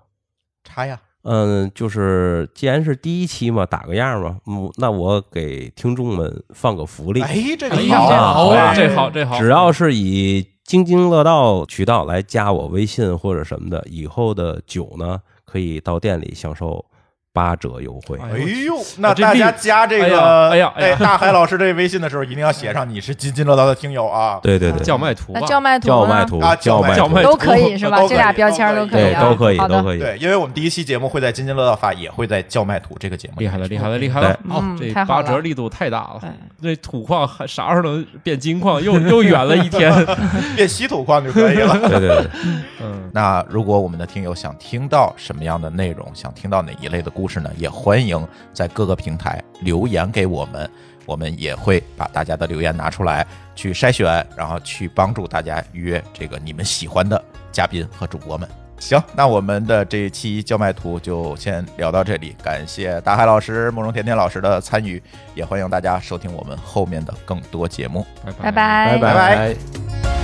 插呀，嗯，就是既然是第一期嘛，打个样嘛，嗯，那我给听众们放个福利，哎，这个哎好，啊，这好，这好，只要是以津津乐道渠道来加我微信或者什么的，以后的酒呢，可以到店里享受八折优惠。哎哎呦，那大家加这个哎呀哎呀大海老师这微信的时候，一定要写上你是津津乐道的听友啊。对对对，叫卖图叫卖图呢叫卖图啊，叫卖图，都可以是吧？这俩标签都可以都可以，好的都可以。对，因为我们第一期节目会在津津乐道发，也会在叫卖图这个节目厉害了，厉害了，厉害了！哦，这太八折力度太大了哎。这土矿还啥时候能变金矿？又又远了一天。[LAUGHS] 变稀土矿就可以了。对对对，嗯，那如果我们的听友想听到什么样的内容，想听到哪一类的故事呢？也欢迎在各个平台留言给我们，我们也会把大家的留言拿出来去筛选，然后去帮助大家约这个你们喜欢的嘉宾和主播们。行，那我们的这一期叫卖图就先聊到这里，感谢大海老师、慕容甜甜老师的参与，也欢迎大家收听我们后面的更多节目。拜拜拜拜拜拜。